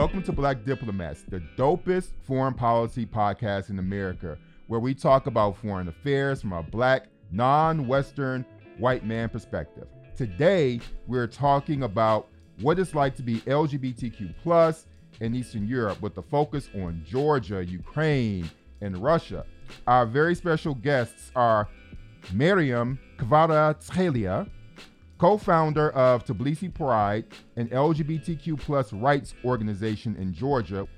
Welcome to Black Diplomats, the dopest foreign policy podcast in America, where we talk about foreign affairs from a black, non Western, white man perspective. Today, we're talking about what it's like to be LGBTQ plus in Eastern Europe with the focus on Georgia, Ukraine, and Russia. Our very special guests are Miriam Kvaratskhelia, co-founder of Tbilisi Pride, an LGBTQ plus rights organization in Georgia.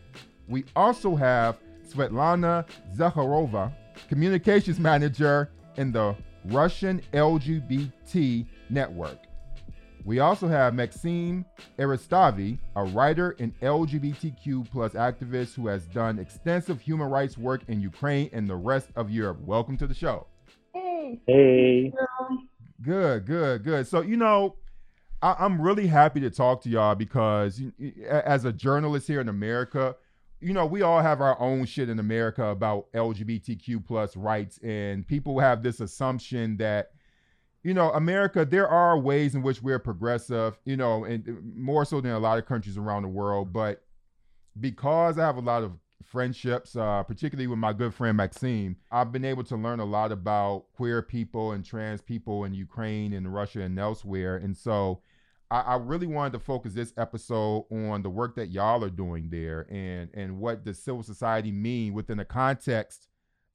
We also have Svetlana Zakharova, communications manager in the Russian LGBT network. We also have Maxime Eristavi, a writer and LGBTQ plus activist who has done extensive human rights work in Ukraine and the rest of Europe. Welcome to the show. Hey. Hey. Good, good, good. So, you know, I, am really happy to talk to y'all because as a journalist here in America, you know, we all have our own shit in America about LGBTQ plus rights, and people have this assumption that, you know, America, there are ways in which we're progressive, you know, and uh, more so than a lot of countries around the world. But because I have a lot of friendships, uh, particularly with my good friend Maxime, I've been able to learn a lot about queer people and trans people in Ukraine and Russia and elsewhere. And so I, I really wanted to focus this episode on the work that y'all are doing there and and what does civil society mean within the context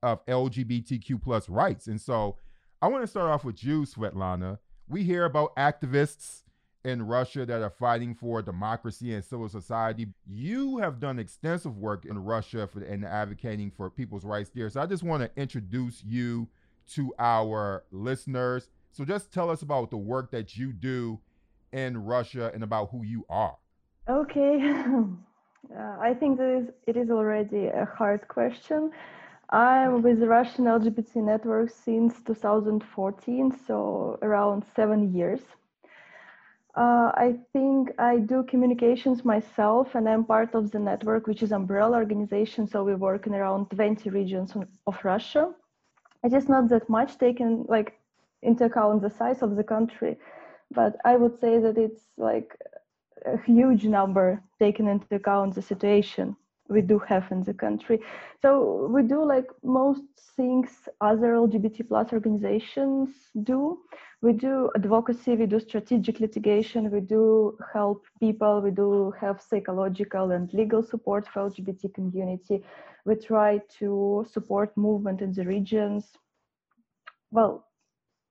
of LGBTQ plus rights. And so I want to start off with you, Svetlana. We hear about activists in Russia that are fighting for democracy and civil society. You have done extensive work in Russia for, and advocating for people's rights there. So I just want to introduce you to our listeners. So just tell us about the work that you do in Russia and about who you are. Okay. uh, I think that is, it is already a hard question. I'm with the Russian LGBT network since 2014, so around seven years. Uh, I think I do communications myself, and I'm part of the network, which is umbrella organization. So we work in around 20 regions of Russia. It is not that much taken like into account the size of the country, but I would say that it's like a huge number taken into account the situation we do have in the country. So we do like most things other LGBT plus organizations do. We do advocacy, we do strategic litigation, we do help people, we do have psychological and legal support for LGBT community. We try to support movement in the regions. Well,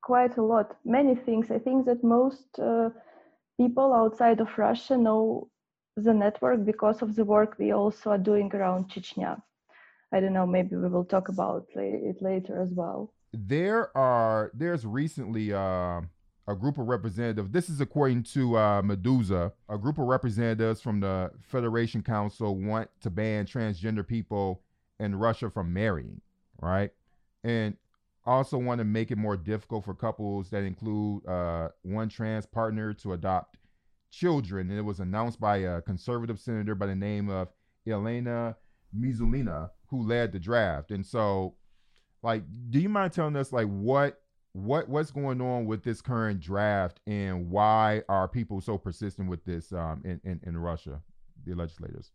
quite a lot, many things. I think that most uh, people outside of Russia know the network because of the work we also are doing around Chechnya. I don't know, maybe we will talk about it later as well. There are, there's recently uh, a group of representatives, this is according to uh, Meduza, a group of representatives from the Federation Council want to ban transgender people in Russia from marrying, right? And also want to make it more difficult for couples that include uh, one trans partner to adopt children. And it was announced by a conservative senator by the name of Elena Mizulina, who led the draft. And so, like, do you mind telling us like what what what's going on with this current draft and why are people so persistent with this um, in, in, in Russia, the legislators?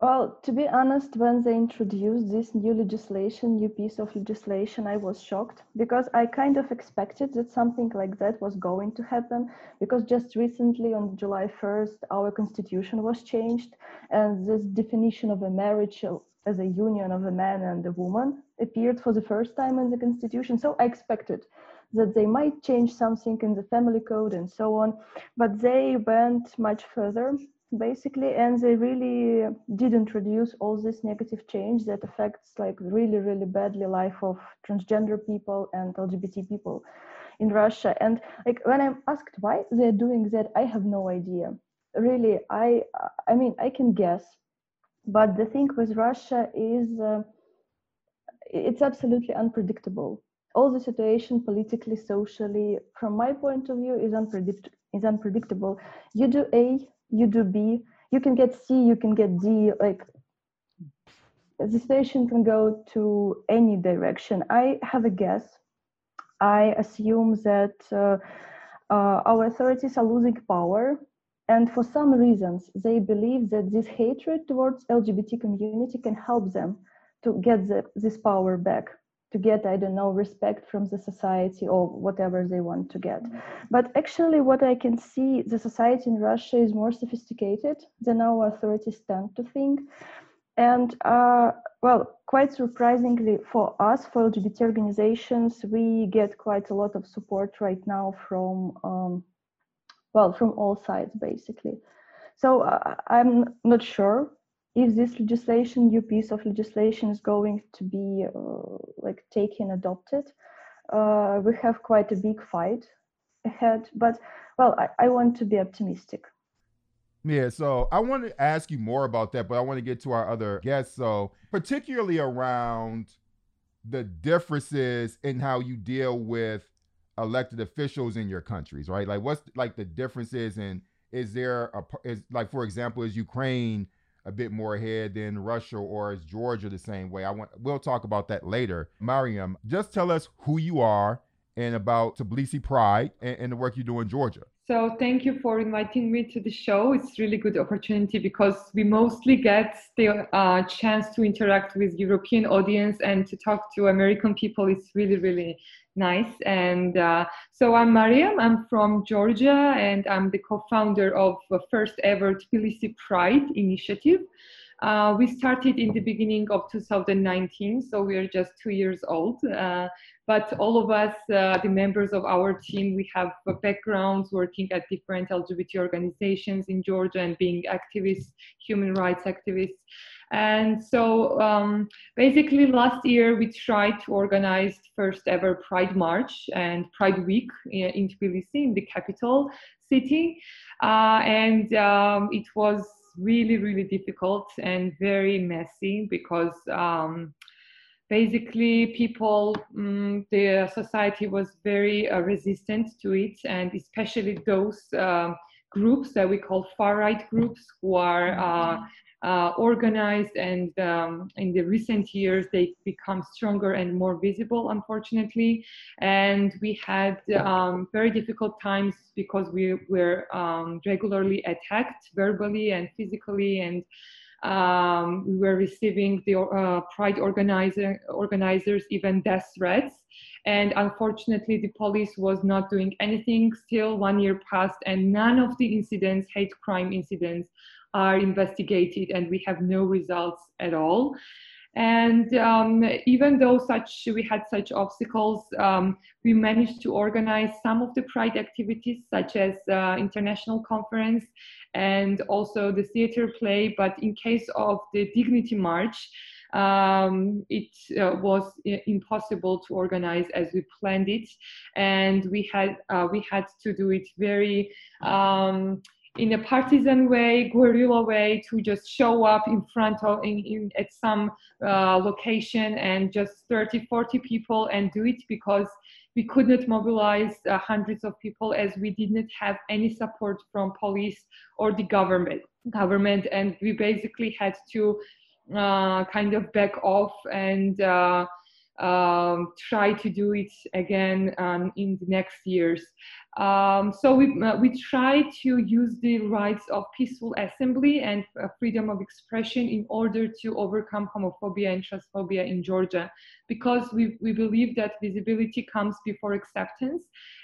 Well, to be honest, when they introduced this new legislation, new piece of legislation, I was shocked because I kind of expected that something like that was going to happen. Because just recently, on July 1st, our constitution was changed, and this definition of a marriage as a union of a man and a woman appeared for the first time in the constitution. So I expected that they might change something in the family code and so on, but they went much further basically and they really did introduce all this negative change that affects like really really badly life of transgender people and lgbt people in russia. And like when i'm asked why they're doing that i have no idea. Really i i mean i can guess. But the thing with russia is uh, it's absolutely unpredictable. All the situation politically socially from my point of view is unpredict is unpredictable. You do a you do B, you can get C, you can get D. Like the situation can go to any direction. I have a guess. I assume that uh, uh, our authorities are losing power and for some reasons, they believe that this hatred towards LGBT community can help them to get the, this power back, to get, I don't know, respect from the society or whatever they want to get. But actually, what I can see, the society in Russia is more sophisticated than our authorities tend to think. And uh, well, quite surprisingly for us, for LGBT organizations, we get quite a lot of support right now from, um, well, from all sides basically. So uh, I'm not sure if this legislation, new piece of legislation, is going to be uh, like taken, adopted. Uh, we have quite a big fight ahead, but well, I, I want to be optimistic. Yeah, so I want to ask you more about that, but I want to get to our other guests. So, particularly around the differences in how you deal with elected officials in your countries, right? Like, what's like the differences, and is there a is like, for example, is Ukraine a bit more ahead than Russia, or is Georgia the same way? I want we'll talk about that later. Mariam, just tell us who you are and about Tbilisi Pride and, and the work you do in Georgia. So thank you for inviting me to the show. It's really good opportunity because we mostly get the uh, chance to interact with European audience and to talk to American people. It's really, really nice. And uh, so I'm Mariam. I'm from Georgia, and I'm the co-founder of the first ever Tbilisi Pride initiative. Uh, we started in the beginning of 2019, so we are just two years old. Uh, but all of us, uh, the members of our team, we have backgrounds working at different LGBT organizations in Georgia and being activists, human rights activists. And so um, basically last year we tried to organize first ever Pride March and Pride Week in Tbilisi, in the capital city. Uh, and um, it was really, really difficult and very messy because um, basically people, um, the society was very uh, resistant to it, and especially those uh, groups that we call far right groups who are uh, organized and um, in the recent years they become stronger and more visible unfortunately. And we had um, very difficult times because we were um, regularly attacked verbally and physically and um, we were receiving the uh, pride organizer, organizers even death threats. And unfortunately the police was not doing anything. Still one year passed and none of the incidents hate crime incidents are investigated and we have no results at all. And um, even though such we had such obstacles, um, we managed to organize some of the Pride activities, such as uh, international conference and also the theater play. But in case of the Dignity March, um, it uh, was impossible to organize as we planned it, and we had uh, we had to do it very um, in a partisan way, guerrilla way, to just show up in front of in, in at some uh, location and just 30, 40 people and do it because we could not mobilize uh, hundreds of people as we did not have any support from police or the government government and we basically had to uh, kind of back off and uh, um, try to do it again um, in the next years. Um, so we, uh, we try to use the rights of peaceful assembly and uh, freedom of expression in order to overcome homophobia and transphobia in Georgia, because we, we believe that visibility comes before acceptance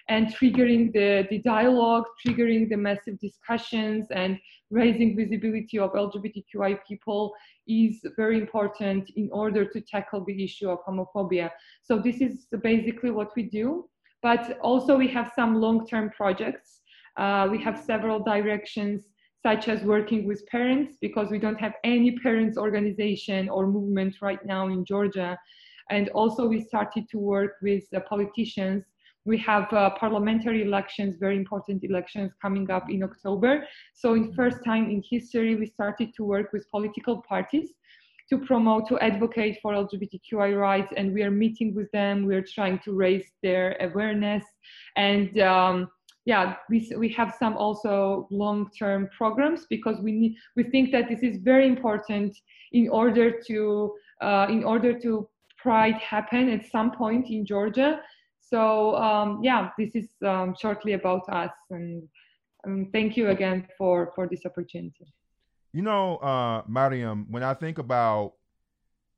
and triggering the, the dialogue, triggering the massive discussions and raising visibility of LGBTQI people is very important in order to tackle the issue of homophobia. So this is basically what we do. But also we have some long-term projects. Uh, we have several directions such as working with parents because we don't have any parents organization or movement right now in Georgia. And also we started to work with politicians. We have uh, parliamentary elections, very important elections coming up in October. So in first time in history, we started to work with political parties to promote, to advocate for LGBTQI rights, and we are meeting with them. We're trying to raise their awareness, and um, yeah, we we have some also long-term programs because we need we think that this is very important in order to uh, in order to Pride happen at some point in Georgia. So um, yeah, this is um, shortly about us and um, thank you again for for this opportunity. You know, uh, Mariam, when I think about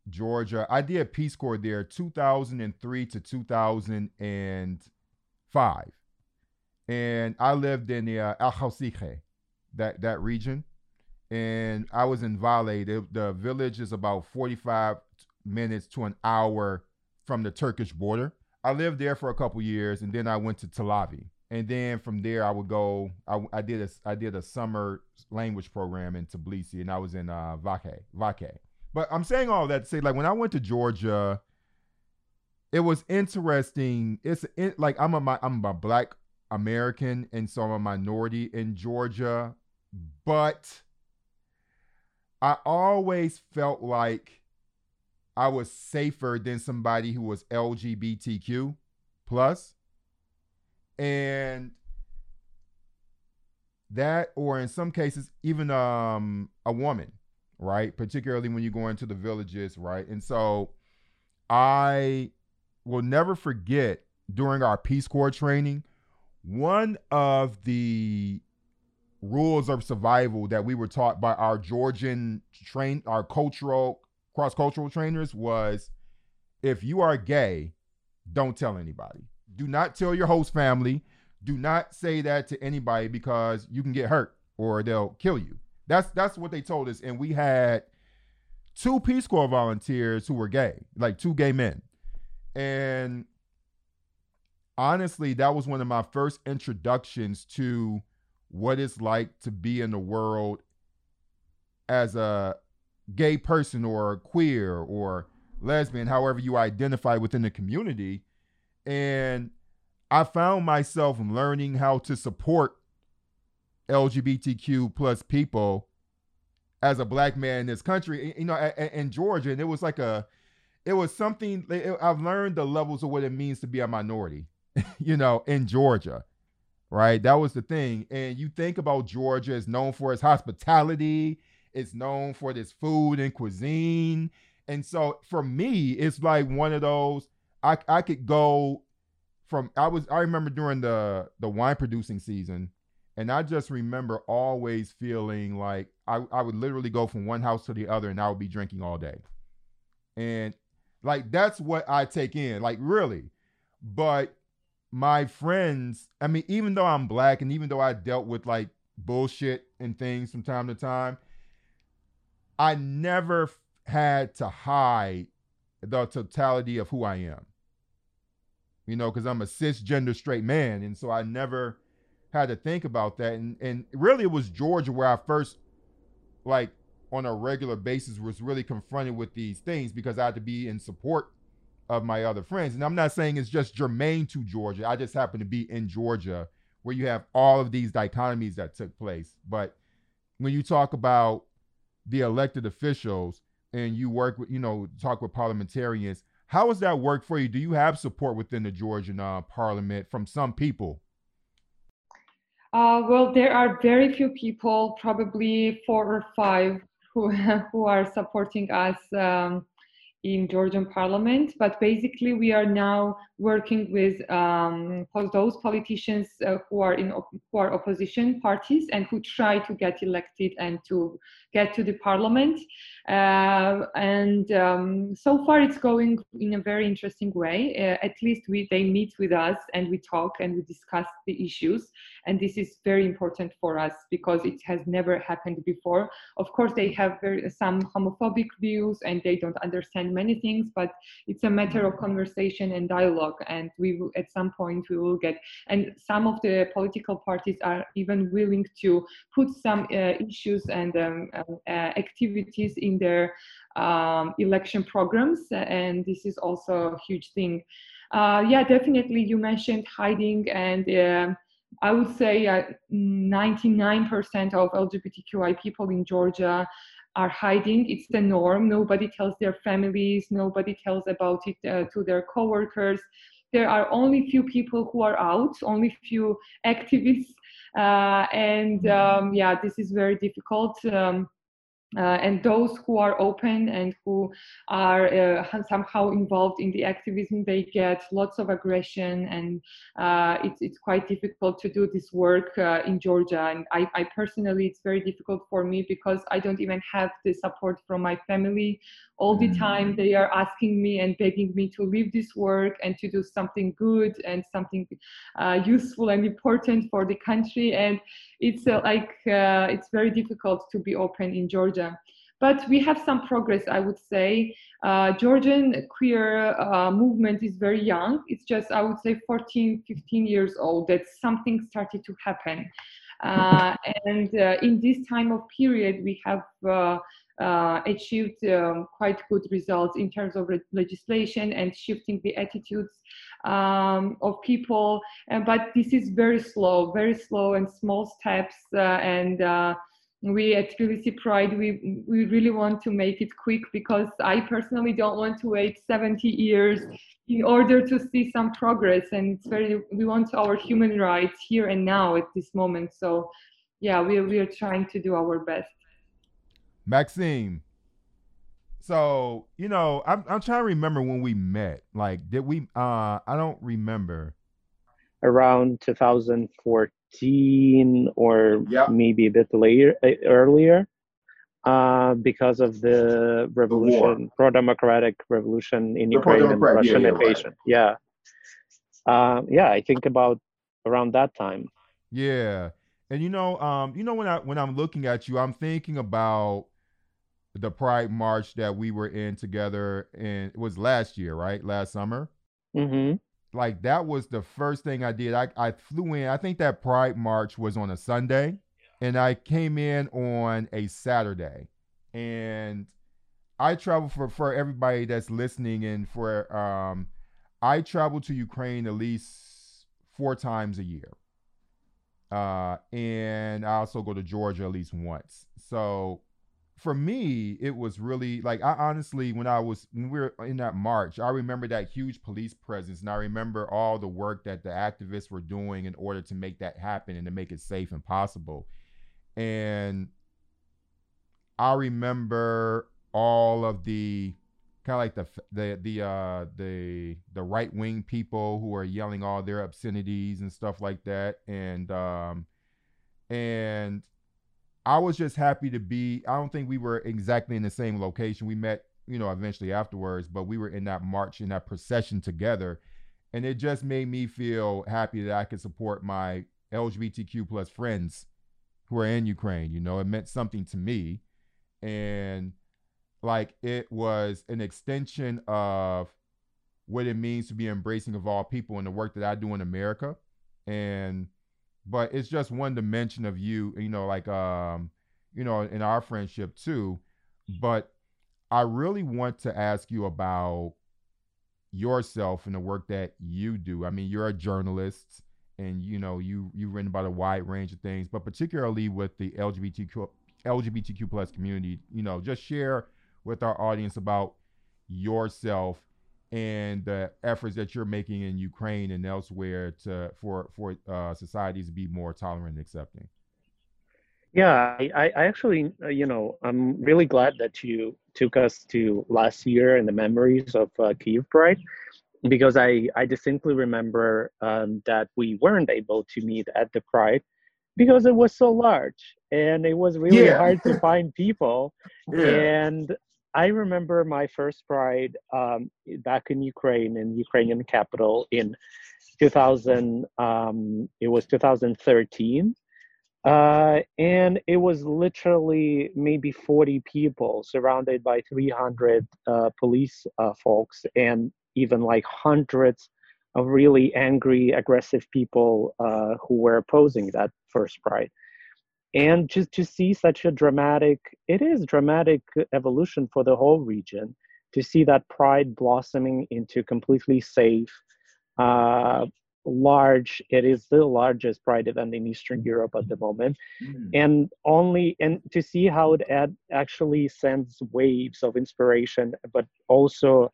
Georgia, I did Peace Corps there 2003 to 2005. And I lived in the uh, Al that, that region. And I was in Vale. The, the village is about 45 minutes to an hour from the Turkish border. I lived there for a couple years, and then I went to Tel Aviv and then from there I would go. I, I did a I did a summer language program in Tbilisi, and I was in uh, Vake Vake. But I'm saying all that to say, like when I went to Georgia, it was interesting. It's it, like I'm a I'm a black American, and so I'm a minority in Georgia, but I always felt like I was safer than somebody who was LGBTQ plus and that or in some cases even um a woman right? Particularly when you go into the villages right? And so i will never forget during our peace corps training one of the rules of survival that we were taught by our georgian train our cultural cross-cultural trainers was if you are gay don't tell anybody do not tell your host family. Do not say that to anybody because you can get hurt or they'll kill you. That's that's what they told us. And we had two Peace Corps volunteers who were gay, like two gay men. And honestly, that was one of my first introductions to what it's like to be in the world as a gay person or queer or lesbian, however you identify within the community. And I found myself learning how to support LGBTQ plus people as a black man in this country, you know, in Georgia. And it was like a, it was something, I've learned the levels of what it means to be a minority, you know, in Georgia, right? That was the thing. And you think about Georgia is known for its hospitality, it's known for this food and cuisine. And so for me, it's like one of those I I could go from I was I remember during the the wine producing season, and I just remember always feeling like I, I would literally go from one house to the other and I would be drinking all day. And like that's what I take in, like really. But my friends, I mean, even though I'm black and even though I dealt with like bullshit and things from time to time, I never had to hide the totality of who I am you know, because I'm a cisgender straight man. And so I never had to think about that. And and really it was Georgia where I first like on a regular basis was really confronted with these things because I had to be in support of my other friends. And I'm not saying it's just germane to Georgia. I just happen to be in Georgia where you have all of these dichotomies that took place. But when you talk about the elected officials and you work with, you know, talk with parliamentarians, how has that worked for you? Do you have support within the Georgian uh, parliament from some people? Uh, well, there are very few people, probably four or five, who who are supporting us um, in Georgian parliament. But basically, we are now working with um, those politicians uh, who are in who are opposition parties and who try to get elected and to get to the parliament. Uh, and um, so far, it's going in a very interesting way. Uh, at least we they meet with us and we talk and we discuss the issues. And this is very important for us because it has never happened before. Of course, they have very, some homophobic views and they don't understand many things, but it's a matter of conversation and dialogue. And we will, at some point we will get. And some of the political parties are even willing to put some uh, issues and um, uh, activities in their um, election programs, and this is also a huge thing. Uh, yeah, definitely. You mentioned hiding, and uh, I would say uh, 99% of LGBTQI people in Georgia are hiding. It's the norm. Nobody tells their families. Nobody tells about it uh, to their coworkers. There are only few people who are out. Only few activists, uh, and um, yeah, this is very difficult. Um, uh, and those who are open and who are uh, somehow involved in the activism, they get lots of aggression, and uh, it's it's quite difficult to do this work uh, in Georgia. And I, I, personally, it's very difficult for me because I don't even have the support from my family. All the time, mm. they are asking me and begging me to leave this work and to do something good and something uh, useful and important for the country. And it's uh, like it's very difficult to be open in Georgia. Georgia. But we have some progress, I would say. Uh, Georgian queer uh, movement is very young. It's just, I would say, 14, 15 years old that something started to happen. Uh, and uh, in this time of period, we have uh, uh, achieved um, quite good results in terms of legislation and shifting the attitudes um, of people. But this is very slow, very slow and small steps. and we at Tbilisi Pride, we, we really want to make it quick because I personally don't want to wait 70 years in order to see some progress. And it's very, we want our human rights here and now at this moment. So yeah, we, we are trying to do our best. Maxime, so you know, I'm I'm trying to remember when we met. Like, did we? Uh, I don't remember. Around 2014 or yep. maybe a bit later uh, earlier uh, because of the revolution, pro democratic revolution in the Ukraine and Russian yeah, invasion. Right. Yeah. Uh, yeah, I think about around that time. Yeah. And you know, um, you know, when I when I'm looking at you, I'm thinking about the Pride March that we were in together and it was last year, right? Last summer. Mm-hmm like that was the first thing I did. I, I flew in. I think that Pride March was on a Sunday, and I came in on a Saturday, and I travel for for everybody that's listening and for um, I travel to Ukraine at least four times a year, uh, and I also go to Georgia at least once. So for me, it was really like I honestly, when I was when we were in that march, I remember that huge police presence, and I remember all the work that the activists were doing in order to make that happen and to make it safe and possible. And I remember all of the kind of like the the the uh the the right wing people who are yelling all their obscenities and stuff like that, and um and I was just happy to be. I don't think we were exactly in the same location. We met, you know, eventually afterwards, but we were in that march, in that procession together. And it just made me feel happy that I could support my LGBTQ plus friends who are in Ukraine. You know, it meant something to me. And like it was an extension of what it means to be embracing of all people and the work that I do in America. And but it's just one dimension of you, you know, like um, you know, in our friendship too. But I really want to ask you about yourself and the work that you do. I mean, you're a journalist and you know, you you've written about a wide range of things, but particularly with the LGBTQ LGBTQ plus community, you know, just share with our audience about yourself and the efforts that you're making in Ukraine and elsewhere to for for uh, societies to be more tolerant and accepting. Yeah, I, I actually, uh, you know, I'm really glad that you took us to last year and the memories of uh, Kiev Pride, because I, I distinctly remember um, that we weren't able to meet at the Pride because it was so large and it was really yeah. hard to find people. Yeah. And I remember my first Pride um, back in Ukraine, in Ukrainian capital, in 2000. Um, it was 2013, uh, and it was literally maybe 40 people surrounded by 300 uh, police uh, folks, and even like hundreds of really angry, aggressive people uh, who were opposing that first Pride and just to see such a dramatic it is dramatic evolution for the whole region to see that pride blossoming into completely safe uh, large it is the largest pride event in eastern europe at the moment mm. and only and to see how it ad, actually sends waves of inspiration but also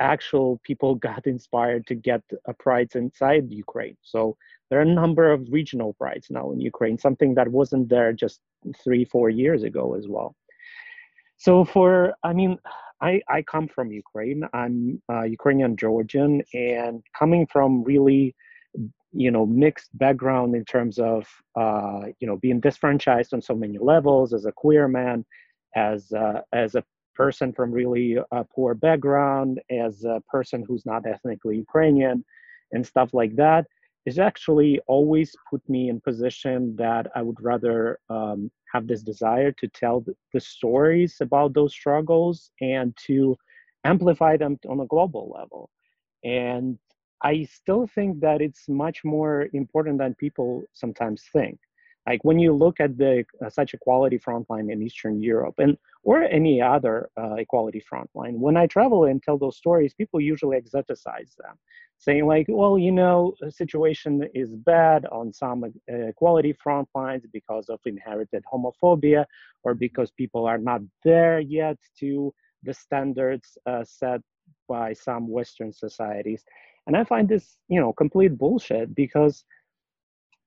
actual people got inspired to get a pride inside ukraine so there are a number of regional prides now in Ukraine, something that wasn't there just three, four years ago as well. So for, I mean, I, I come from Ukraine. I'm uh, Ukrainian Georgian, and coming from really, you know, mixed background in terms of, uh, you know, being disfranchised on so many levels as a queer man, as uh, as a person from really a poor background, as a person who's not ethnically Ukrainian, and stuff like that is actually always put me in position that I would rather um, have this desire to tell the, stories about those struggles and to amplify them on a global level. And I still think that it's much more important than people sometimes think. Like when you look at the uh, such equality frontline in Eastern Europe and or any other uh, equality frontline, when I travel and tell those stories, people usually exoticize them saying like, well, you know, the situation is bad on some uh, equality front lines because of inherited homophobia or because people are not there yet to the standards uh, set by some Western societies. And I find this, you know, complete bullshit because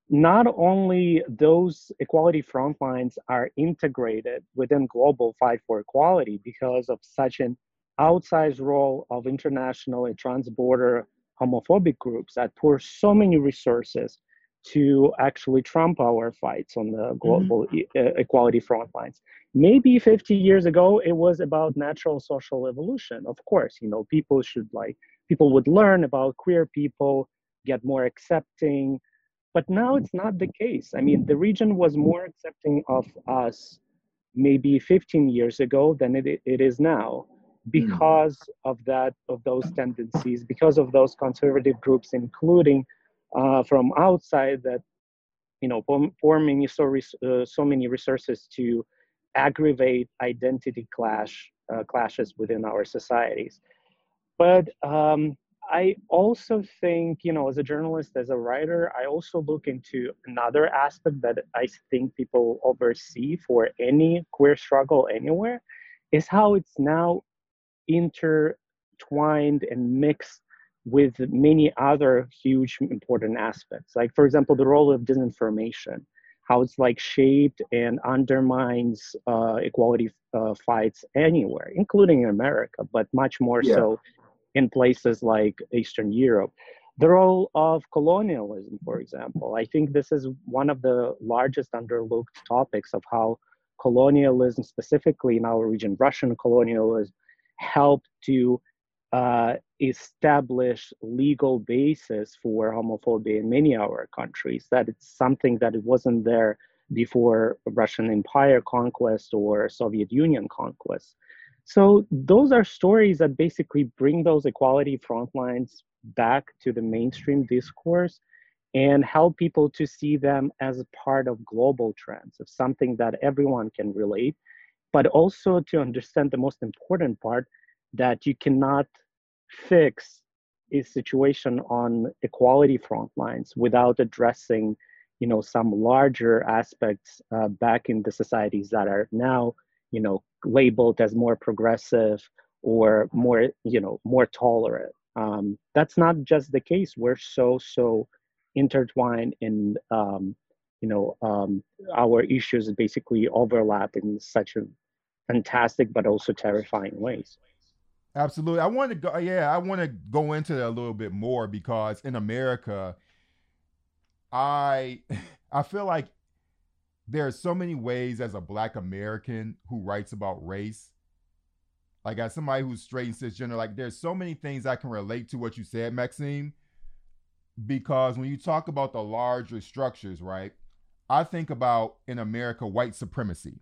not only those equality front lines are integrated within global fight for equality because of such an outsized role of international and trans-border homophobic groups that pour so many resources to actually trump our fights on the mm-hmm. global mm-hmm. equality front lines. Maybe 50 years ago, it was about natural social evolution. Of course, you know, people should like, people would learn about queer people, get more accepting. But now it's not the case. I mean, the region was more accepting of us maybe 15 years ago than it, it is now. Hmm. because of that of those tendencies because of those conservative groups including uh, from outside that you know forming so, uh, so many resources to aggravate identity clash uh, clashes within our societies but um, i also think you know as a journalist as a writer i also look into another aspect that i think people oversee for any queer struggle anywhere is how it's now intertwined and mixed with many other huge important aspects like for example the role of disinformation how it's like shaped and undermines uh, equality uh, fights anywhere including in america but much more yeah. so in places like eastern europe the role of colonialism for example i think this is one of the largest underlooked topics of how colonialism specifically in our region russian colonialism helped to uh, establish legal basis for homophobia in many of our countries. That it's something that it wasn't there before Russian Empire conquest or Soviet Union conquest. So those are stories that basically bring those equality front lines back to the mainstream discourse and help people to see them as part of global trends of something that everyone can relate but also to understand the most important part that you cannot fix a situation on equality front lines without addressing you know some larger aspects uh, back in the societies that are now you know labeled as more progressive or more you know more tolerant um, that's not just the case we're so so intertwined in um, you know um, our issues basically overlap in such a fantastic but also terrifying ways. Absolutely. I want to go yeah, I want to go into that a little bit more because in America I I feel like there are so many ways as a black American who writes about race. Like as somebody who's straight and cisgender, like there's so many things I can relate to what you said, Maxime. Because when you talk about the larger structures, right? I think about in America white supremacy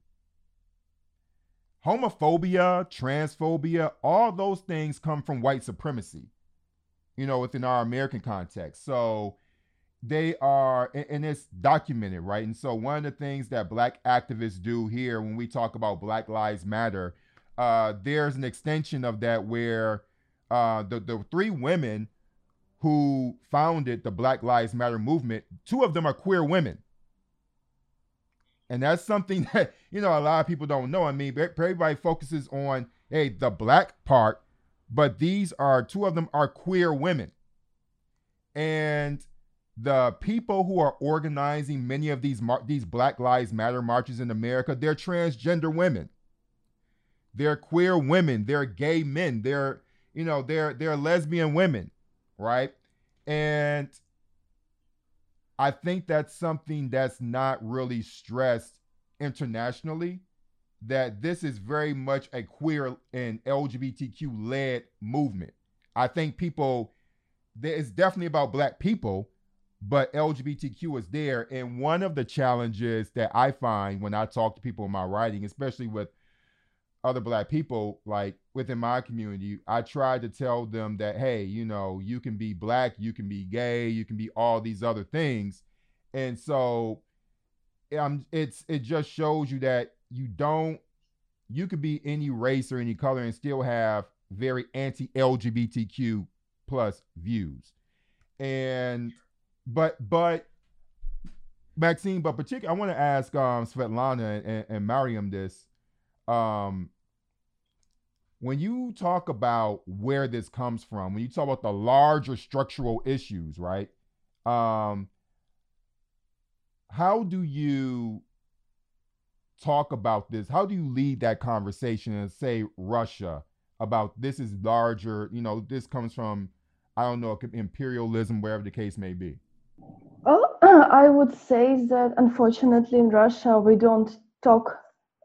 homophobia, transphobia, all those things come from white supremacy, you know, within our American context. So they are, and it's documented, right? And so one of the things that black activists do here when we talk about Black Lives Matter, uh, there's an extension of that where uh, the, the three women who founded the Black Lives Matter movement, two of them are queer women. And that's something that, you know, a lot of people don't know. I mean, everybody focuses on, hey, the black part, but these are two of them are queer women. And the people who are organizing many of these mar- these Black Lives Matter marches in America, they're transgender women. they're queer women, they're gay men, they're you know they're they're lesbian women, right? And I think that's something that's not really stressed internationally. That this is very much a queer and LGBTQ led movement. I think people, it's definitely about black people, but LGBTQ is there. And one of the challenges that I find when I talk to people in my writing, especially with other black people, like within my community, I try to tell them that, hey, you know, you can be black, you can be gay, you can be all these other things. And so um, it's it just shows you that you don't you could be any race or any color and still have very anti-LGBTQ plus views. And but but Maxime, but particularly, I want to ask um, Svetlana and, and Mariam this. Um, when you talk about where this comes from, when you talk about the larger structural issues, right? Um, how do you talk about this? How do you lead that conversation and say Russia about this is larger? You know, this comes from I don't know imperialism, wherever the case may be. Well, I would say that unfortunately in Russia we don't talk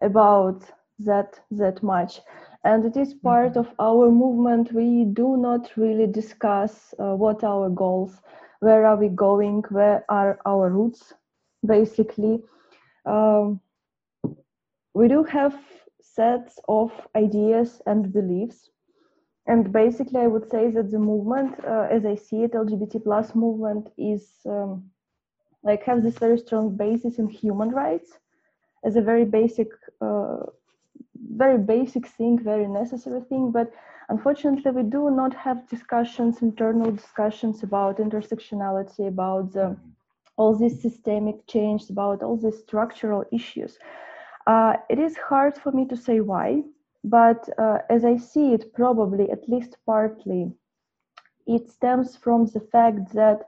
about that that much, and it is part mm-hmm. of our movement. We do not really discuss uh, what our goals, where are we going, where are our roots, basically. Um, we do have sets of ideas and beliefs and basically i would say that the movement uh, as i see it lgbt plus movement is um, like has this very strong basis in human rights as a very basic uh, very basic thing very necessary thing. But unfortunately we do not have discussions internal discussions about intersectionality about the, all these systemic change about all these structural issues. Uh, it is hard for me to say why but uh, as I see it, probably at least partly, it stems from the fact that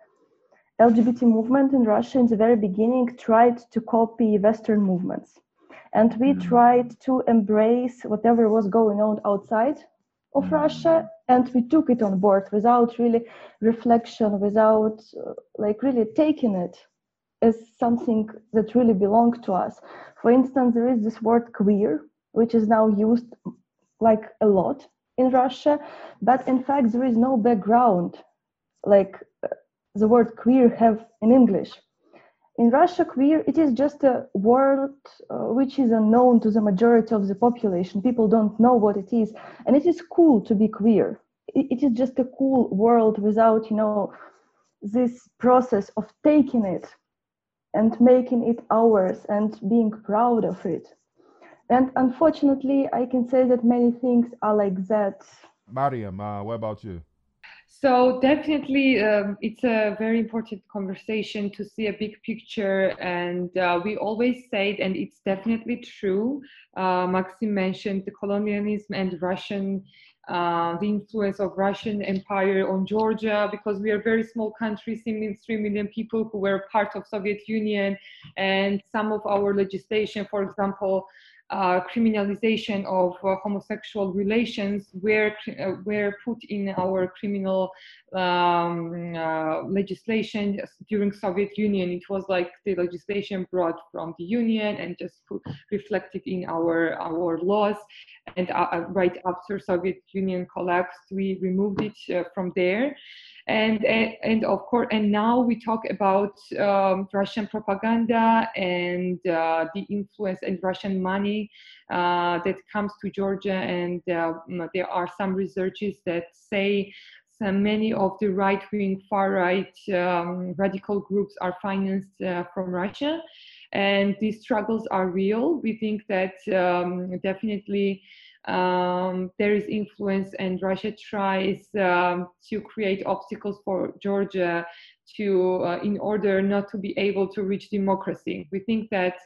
LGBT movement in Russia in the very beginning tried to copy Western movements. And we mm-hmm. tried to embrace whatever was going on outside of mm-hmm. Russia, and we took it on board without really reflection, without uh, like really taking it as something that really belonged to us. For instance, there is this word queer, which is now used like a lot in Russia, but in fact there is no background like the word queer have in English. In Russia, queer it is just a word uh, which is unknown to the majority of the population. People don't know what it is, and it is cool to be queer. it, it is just a cool world without, you know, this process of taking it and making it ours and being proud of it. And unfortunately, I can say that many things are like that. Mariam, uh, what about you? So definitely, um, it's a very important conversation to see a big picture, and uh, we always say it, and it's definitely true. Uh, Maxim mentioned the colonialism and Russian, uh, the influence of Russian Empire on Georgia, because we are a very small country, three million people who were part of Soviet Union, and some of our legislation, for example, uh, criminalization of uh, homosexual relations were uh, were put in our criminal um, uh, legislation during Soviet Union. It was like the legislation brought from the Union and just put, reflected in our our laws. And uh, uh, right after Soviet Union collapsed, we removed it from there and, and, of course and now we talk about um, russian propaganda and uh, the influence and russian money uh, that comes to georgia. And uh, there are some researches that say so many of the right-wing far-right um, radical groups are financed uh, from russia. And these struggles are real. We think that um, definitely um, there is influence and Russia tries um, to create obstacles for Georgia to uh, in order not to be able to reach democracy. We think that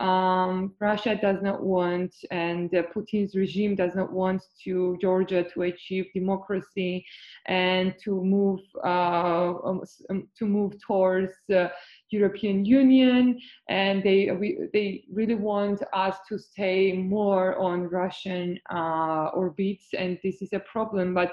um, Russia does not want, and uh, Putin's regime does not want to Georgia to achieve democracy and to move uh, um, um to move towards uh, European Union, and they we, they really want us to stay more on Russian uh, orbits, and this is a problem. But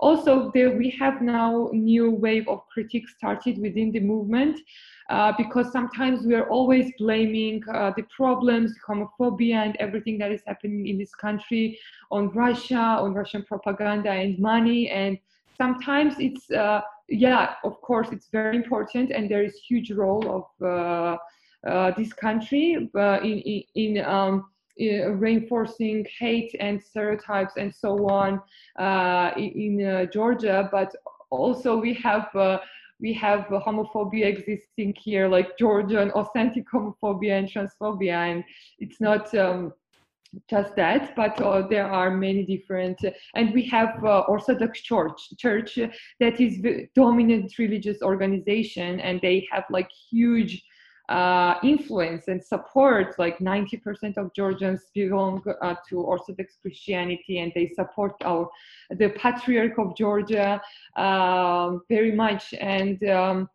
also, there we have now new wave of critics started within the movement. Uh, because sometimes we are always blaming uh, the problems, homophobia, and everything that is happening in this country on Russia, on Russian propaganda and money. And sometimes it's uh, yeah, of course, it's very important, and there is huge role of uh, uh, this country uh, in in, in, um, in, reinforcing hate and stereotypes and so on uh, in, uh, Georgia. But also we have uh, we have homophobia existing here, like Georgian authentic homophobia and transphobia, and it's not. Um, just that, but uh, there are many different, uh, and we have uh, Orthodox Church, Church that is the dominant religious organization, and they have like huge uh, influence and support. Like 90% of Georgians belong uh, to Orthodox Christianity, and they support our the Patriarch of Georgia um, very much, and. Um,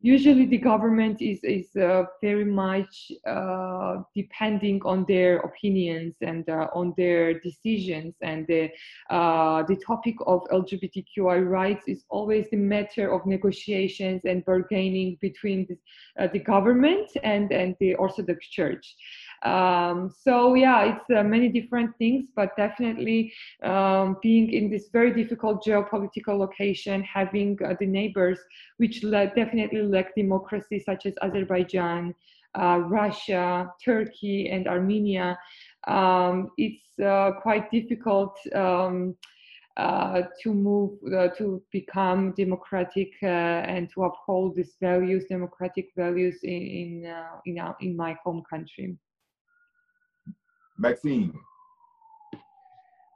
usually the government is is uh, very much uh, depending on their opinions and uh, on their decisions and the uh, the topic of LGBTQI rights is always the matter of negotiations and bargaining between the, uh, the government and and the Orthodox Church. Um, so yeah, it's uh, many different things, but definitely um, being in this very difficult geopolitical location, having uh, the neighbors which definitely lack democracy, such as Azerbaijan, uh, Russia, Turkey, and Armenia, um, it's uh, quite difficult. Um, uh, to move uh, to become democratic uh, and to uphold these values, democratic values in in uh, in, our, in my home country. Maxime.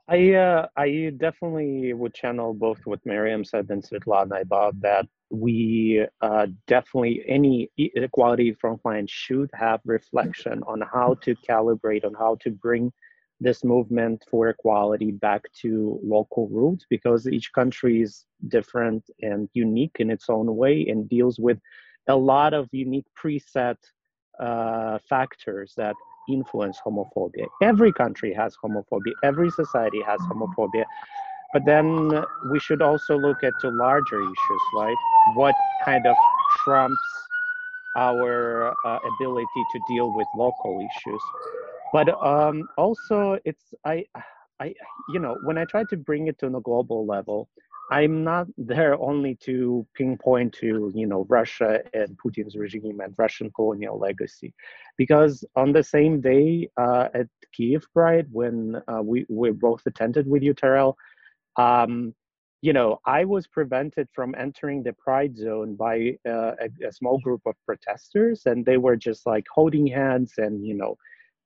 I uh, I definitely would channel both what Miriam said and Svetlana about that. We uh, definitely any equality frontline should have reflection on how to calibrate on how to bring this movement for equality back to local roots because each country is different and unique in its own way and deals with a lot of unique preset uh, factors that influence homophobia. Every country has homophobia, every society has homophobia. But then we should also look at the larger issues, right? What kind of trumps our uh, ability to deal with local issues? But um, also, it's I, I, you know, when I try to bring it to the global level, I'm not there only to pinpoint to you know Russia and Putin's regime and Russian colonial legacy, because on the same day uh, at Kiev Pride when uh, we we both attended with you, Terrell, um, you know I was prevented from entering the Pride zone by uh, a, a small group of protesters, and they were just like holding hands and you know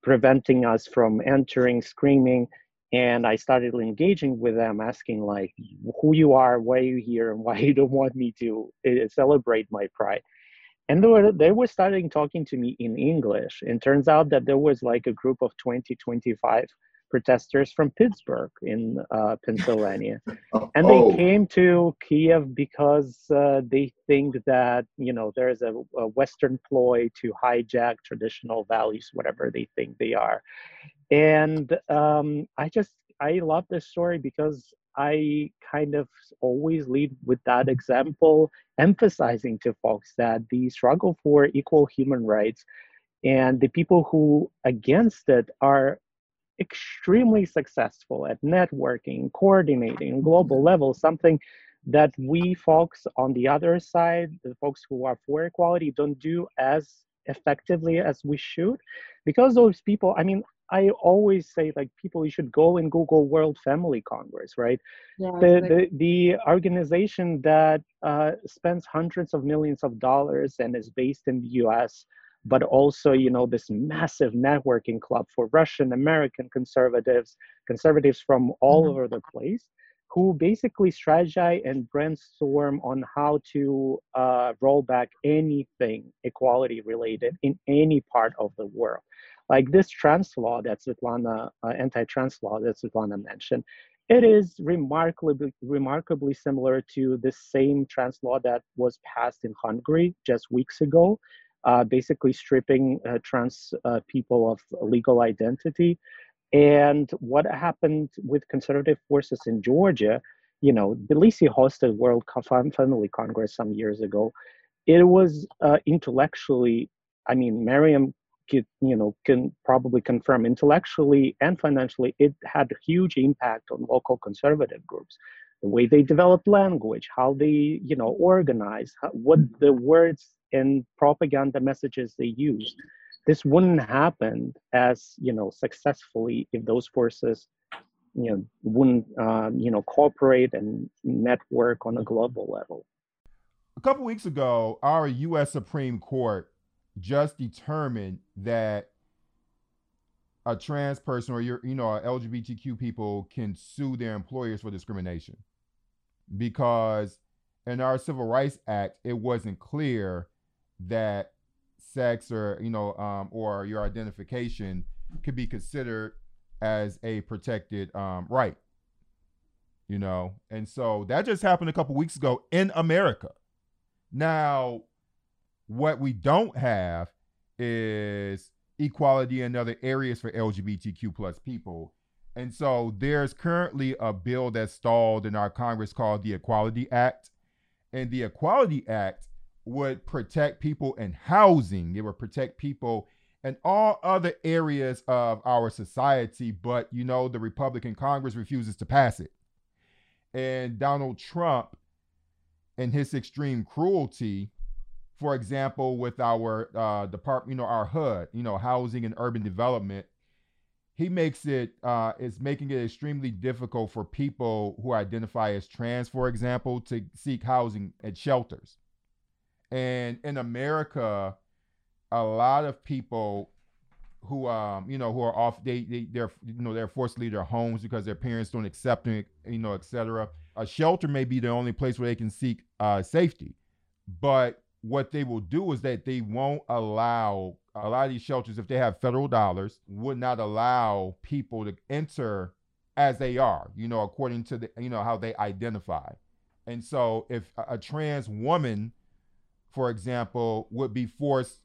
preventing us from entering, screaming and i started engaging with them asking like who you are why are you here and why you don't want me to uh, celebrate my pride. And they were, they were starting talking to me in english. And turns out that there was like a group of 20 25 protesters from pittsburgh in uh, pennsylvania. And they oh. came to kiev because uh, they think that you know there's a, a western ploy to hijack traditional values whatever they think they are and um, i just i love this story because i kind of always lead with that example emphasizing to folks that the struggle for equal human rights and the people who against it are extremely successful at networking coordinating global level something that we folks on the other side the folks who are for equality don't do as effectively as we should because those people i mean I always say like people you should go and Google World Family Congress, right? Yeah, the, the the organization that uh, spends hundreds of millions of dollars and is based in the U.S., but also you know this massive networking club for Russian American conservatives, conservatives from all mm-hmm. over the place, who basically strategize and brainstorm on how to uh, roll back anything equality related in any part of the world. Like this trans law that Svetlana, uh, anti-trans law that Svetlana mentioned, it is remarkably, remarkably similar to the same trans law that was passed in Hungary just weeks ago, uh, basically stripping uh, trans uh, people of legal identity and what happened with conservative forces in Georgia, you know, Tbilisi hosted World Family Congress some years ago. It was uh, intellectually, I mean, Mariam could, you know, can probably confirm intellectually and financially, it had a huge impact on local conservative groups. The way they developed language, how they, you know, organize, how, what the words and propaganda messages they used this wouldn't happen as you know successfully if those forces you know wouldn't uh, you know cooperate and network on a global level. A couple weeks ago our us supreme court just determined that a trans person or you know lgbtq people can sue their employers for discrimination because in our civil rights act it wasn't clear that sex or you know um, or your identification could be considered as a protected um, right. You know and so that just happened a couple weeks ago in america. Now what we don't have is equality in other areas for lgbtq plus people. And so there's currently a bill that's stalled in our congress called the equality act. And the equality act would protect people in housing, it would protect people in all other areas of our society. But, you know, the Republican Congress refuses to pass it. And Donald Trump and his extreme cruelty, for example, with our uh, department, you know, our HUD, you know, housing and urban development, he makes it uh, is making it extremely difficult for people who identify as trans, for example, to seek housing at shelters. And in America, a lot of people who um you know who are off they, they they're you know they're forced to leave their homes because their parents don't accept them you know etc a shelter may be the only place where they can seek uh safety. But what they will do is that they won't allow a lot of these shelters if they have federal dollars would not allow people to enter as they are you know according to the you know how they identify. And so if a, a trans woman for example, would be forced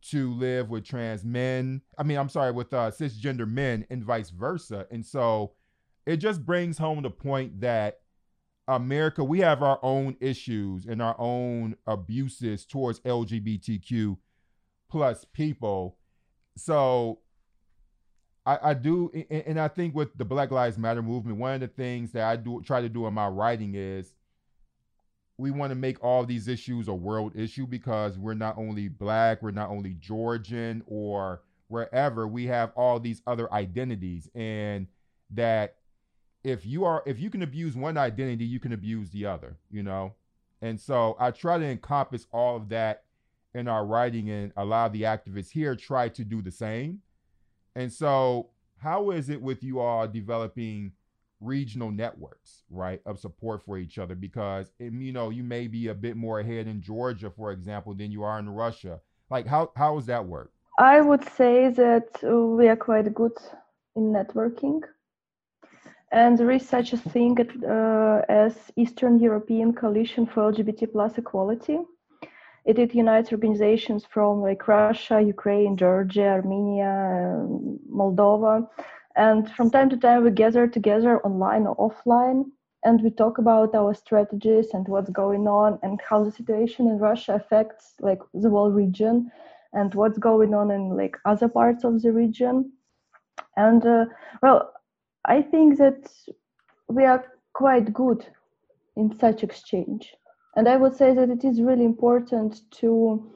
to live with trans men. I mean, I'm sorry, with uh, cisgender men and vice versa. And so it just brings home the point that America, we have our own issues and our own abuses towards LGBTQ plus people. So I, I do, and, and I think with the Black Lives Matter movement, one of the things that I do try to do in my writing is we want to make all these issues a world issue because we're not only black, we're not only Georgian or wherever, we have all these other identities. And that if you are if you can abuse one identity, you can abuse the other, you know? And so I try to encompass all of that in our writing and a lot of the activists here try to do the same. And so how is it with you all developing regional networks, right, of support for each other because you know you may be a bit more ahead in Georgia, for example, than you are in Russia. Like how how does that work? I would say that we are quite good in networking, and there is such a thing uh, as Eastern European Coalition for LGBT plus Equality. It, it unites organizations from like Russia, Ukraine, Georgia, Armenia, Moldova, and from time to time, we gather together online or offline and we talk about our strategies and what's going on and how the situation in Russia affects like the whole region and what's going on in like other parts of the region. And uh, well, I think that we are quite good in such exchange. And I would say that it is really important to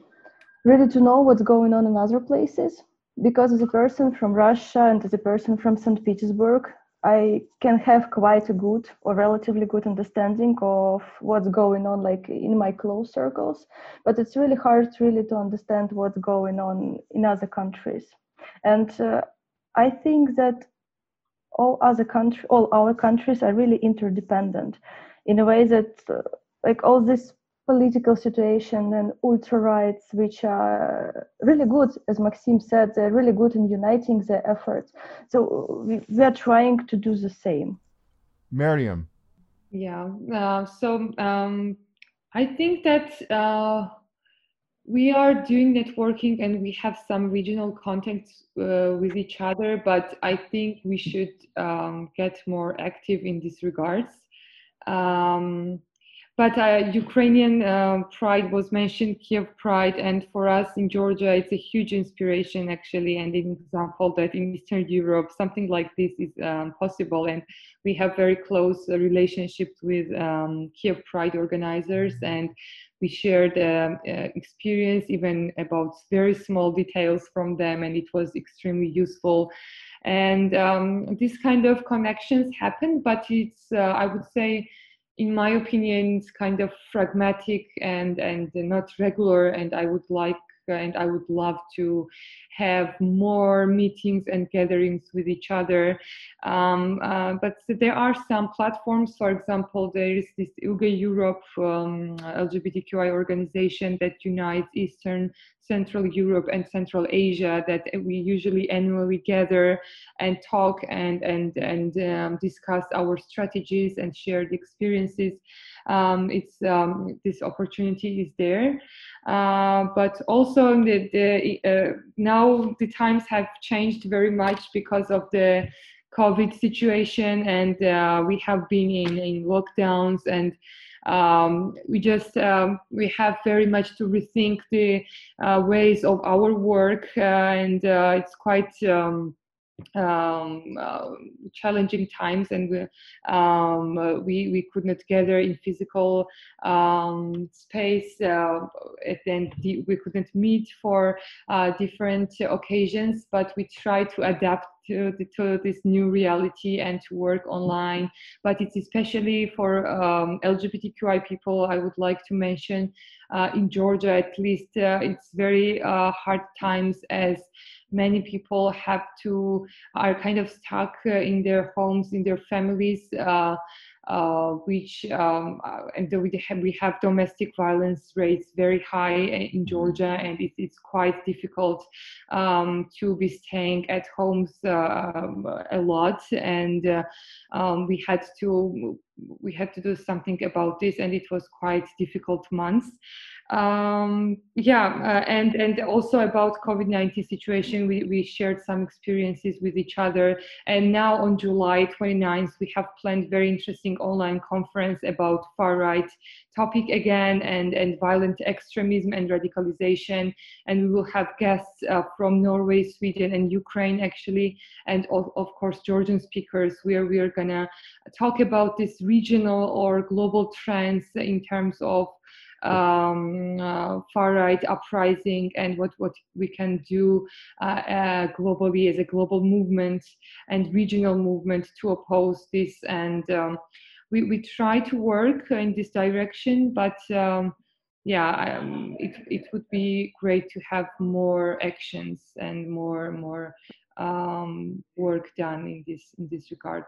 really to know what's going on in other places because as a person from Russia and as a person from St. Petersburg, I can have quite a good or relatively good understanding of what's going on, like in my close circles. But it's really hard, really, to understand what's going on in other countries. And uh, I think that all other country, all our countries are really interdependent in a way that uh, like all this political situation and ultra rights, which are really good, as Maxime said, they're really good in uniting their efforts. So we, we are trying to do the same. Miriam. Yeah. Uh, so um, I think that uh, we are doing networking and we have some regional contacts uh, with each other, but I think we should um, get more active in these regards. Um, but uh, Ukrainian uh, pride was mentioned, Kiev pride, and for us in Georgia, it's a huge inspiration actually, and an example that in Eastern Europe something like this is um, possible. And we have very close uh, relationships with um, Kiev pride organizers, and we shared uh, uh, experience even about very small details from them, and it was extremely useful. And um, this kind of connections happen, but it's uh, I would say in my opinion, it's kind of pragmatic and and not regular. And I would like and I would love to have more meetings and gatherings with each other. Um, uh, but there are some platforms, for example, there is this ILGA Europe um, LGBTQI organization that unites Eastern Central Europe and Central Asia that we usually annually gather and talk and and and um, discuss our strategies and share the experiences. Um, it's um, this opportunity is there, uh, but also the, the uh, now the times have changed very much because of the COVID situation, and uh, we have been in, in lockdowns and um, we just um, we have very much to rethink the uh, ways of our work uh, and uh, it's quite um, um, uh, challenging times and we, um, uh, we, we could not gather in physical um, space uh, and we couldn't meet for uh, different occasions but we try to adapt to, to, this new reality and to work online. But it's especially for um, lgbtqi people i would like to mention uh, in georgia at least uh, it's very hard times as many people have to are kind of stuck uh, in their homes in their families uh, which um, uh, and we have, we have domestic violence rates very high in mm-hmm. Georgia, and it, it's quite difficult um, to be staying at homes uh, a lot. And uh, um, we had to we had to do something about this, and it was quite difficult months um, yeah, uh, and and also about COVID-19 situation, we, we shared some experiences with each other. And now on July 29th, we have planned very interesting online conference about far right topic again and, and violent extremism and radicalization. And we will have guests uh, from Norway, Sweden, and Ukraine actually, and of, of course Georgian speakers, where we are gonna talk about this regional or global trends in terms of um, uh, far right uprising and what, what we can do uh, uh, globally as a global movement and regional movement to oppose this. And um, we, we try to work in this direction, but um, yeah, um, it, it would be great to have more actions and more more um, work done in this in this regards.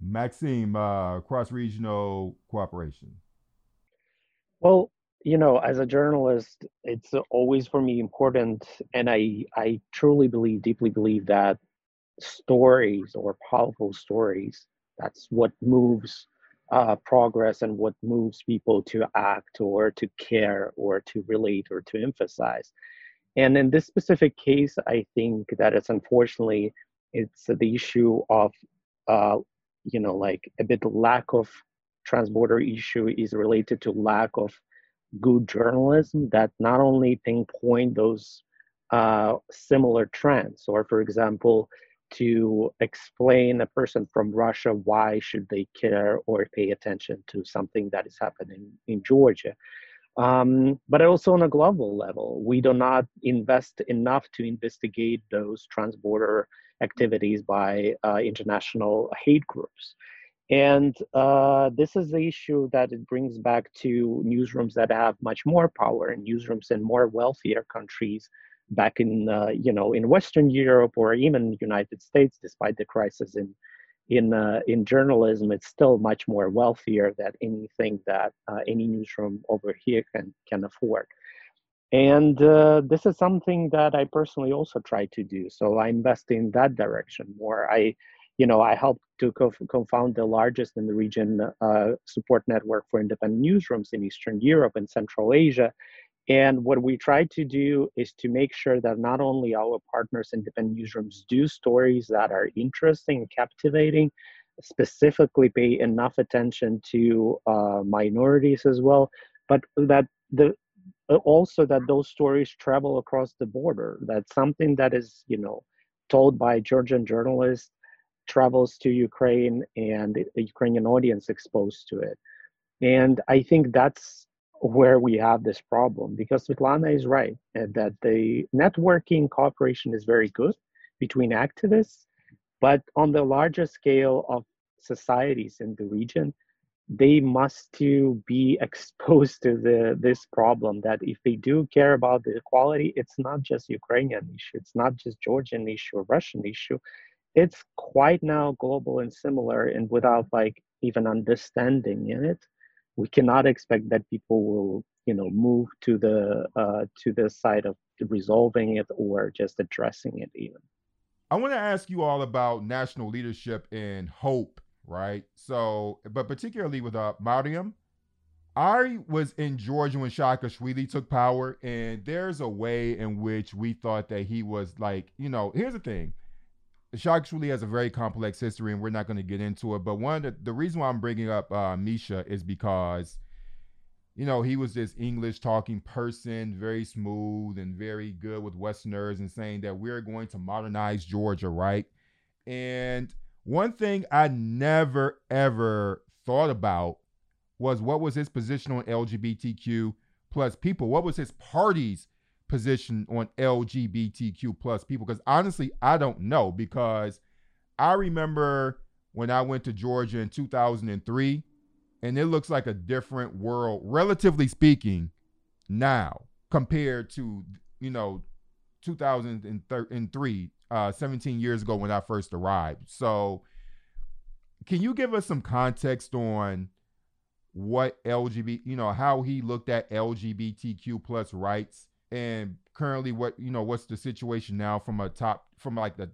Maxime, uh, cross regional cooperation. Well, you know, as a journalist, it's always for me important, and I I truly believe, deeply believe that stories or powerful stories that's what moves uh, progress and what moves people to act or to care or to relate or to emphasize. And in this specific case, I think that it's unfortunately it's the issue of uh, you know like a bit lack of transborder issue is related to lack of good journalism that not only pinpoint those uh, similar trends, or for example, to explain a person from Russia why should they care or pay attention to something that is happening in Georgia. Um, but also on a global level, we do not invest enough to investigate those transborder activities by uh, international hate groups. And uh, this is the issue that it brings back to newsrooms that have much more power, and newsrooms in more wealthier countries back in uh, you know in Western Europe or even United States, despite the crisis in in uh, in journalism, it's still much more wealthier than anything that uh, any newsroom over here can can afford. And uh, this is something that I personally also try to do. So I invest in that direction more. I, you know, I helped to co- co-found the largest in the region uh, support network for independent newsrooms in Eastern Europe and Central Asia. And what we try to do is to make sure that not only our partners, in independent newsrooms, do stories that are interesting and captivating, specifically pay enough attention to uh, minorities as well, but that the uh, also that those stories travel across the border. That something that is, you know, told by Georgian journalists travels to Ukraine and the Ukrainian audience exposed to it. And I think that's where we have this problem because Svetlana is right that the networking cooperation is very good between activists, but on the larger scale of societies in the region, they must to be exposed to the this problem that if they do care about the equality, it's not just Ukrainian issue, it's not just Georgian issue or Russian issue. It's quite now global and similar, and without like even understanding in it, we cannot expect that people will you know move to the uh, to the side of resolving it or just addressing it even i want to ask you all about national leadership and hope right so but particularly with uh mariam I was in Georgia when Saakashvili took power, and there's a way in which we thought that he was like, you know, here's the thing. Saakashvili has a very complex history, and we're not going to get into it. But one, the, the reason why I'm bringing up uh, Misha is because, you know, he was this English talking person, very smooth and very good with Westerners, and saying that we're going to modernize Georgia, right? And one thing I never ever thought about was what was his position on LGBTQ plus people? What was his party's position on LGBTQ plus people? Because honestly, I don't know because I remember when I went to Georgia in 2003, and it looks like a different world, relatively speaking, now compared to you know 2003, uh, 17 years ago when I first arrived. So, can you give us some context on? what LGBT, you know, how he looked at LGBTQ plus rights and currently what you know what's the situation now from a top from like the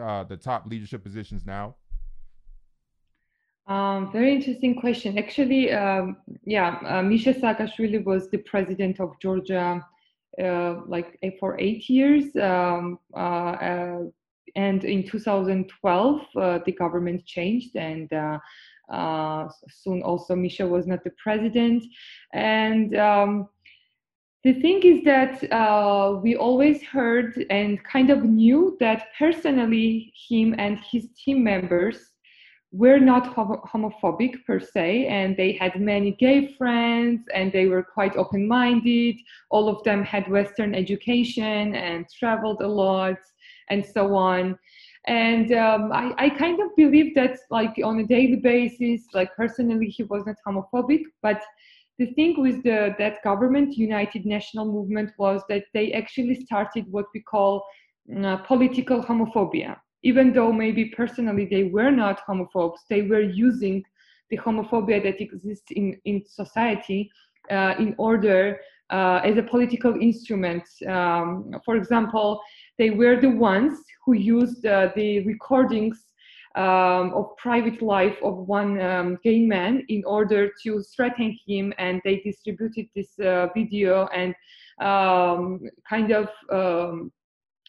uh, the top leadership positions now? Um, very interesting question. Actually um, yeah uh, misha saakashvili was the president of georgia uh, like for eight years um, uh, uh and in 2012 uh, the government changed and uh, soon also misha was not the president. And um, the thing is that uh, we always heard and kind of knew that personally him and his team members were not homophobic per se and they had many gay friends and they were quite open-minded. All of them had western education and traveled a lot and so on. And um, I, I kind of believe that like on a daily basis like personally he was not homophobic but the thing with the, that government united national movement was that they actually started what we call uh, political homophobia. Even though maybe personally they were not homophobes they were using the homophobia that exists in, in society uh, in order uh, as a political instrument. Um, for example they were the ones who used uh, the recordings um, of private life of one um, gay man in order to threaten him and they distributed this uh, video and um, kind of um,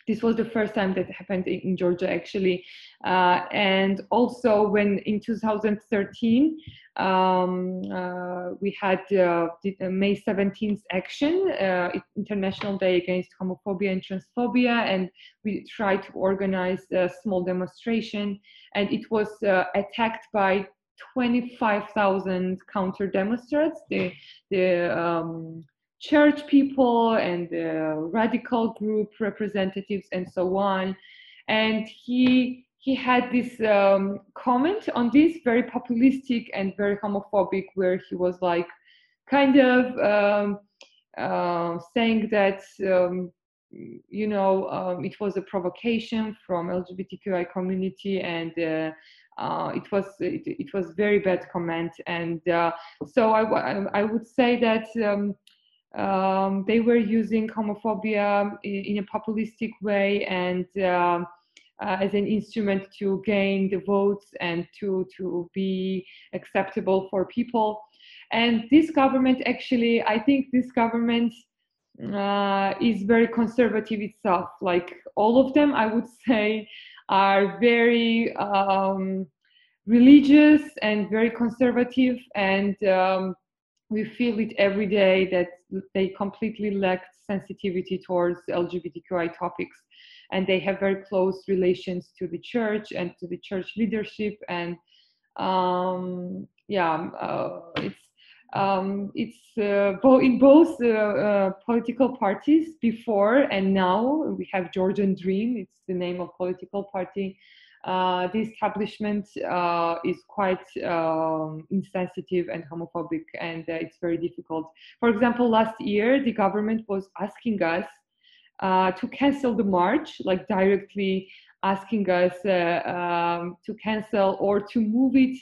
this was the first time that happened in Georgia actually. Uh, and also when in 2013 um, uh, we had uh, the May 17th action, uh, International Day Against Homophobia and Transphobia, and we tried to organize a small demonstration, and it was uh, attacked by 25,000 counter demonstrators, the, the um, church people and the radical group representatives and so on. And he he had this um, comment on this very populistic and very homophobic where he was like kind of um, uh, saying that um, you know, um, it was a provocation from LGBTQI community, and uh, uh, it was it, it, was very bad comment. And uh, so I, I would say that. Um, um, they were using homophobia in, in a populistic way and um, uh, as an instrument to gain the votes and to to be acceptable for people. And this government actually i think this government uh, is very conservative itself. Like all of them i would say are very um, religious and very conservative and um, we feel it every day that they completely lack sensitivity towards lgbtqi topics and they have very close relations to the church and to the church leadership and um, yeah uh, it's um, it's uh, in both uh, uh, political parties before and now we have Georgian Dream. It's the name of political party. Uh, the establishment uh, is quite um, insensitive and homophobic, and it's very difficult. For example, last year the government was asking us uh, to cancel the march, like directly asking us uh, um, to cancel or to move it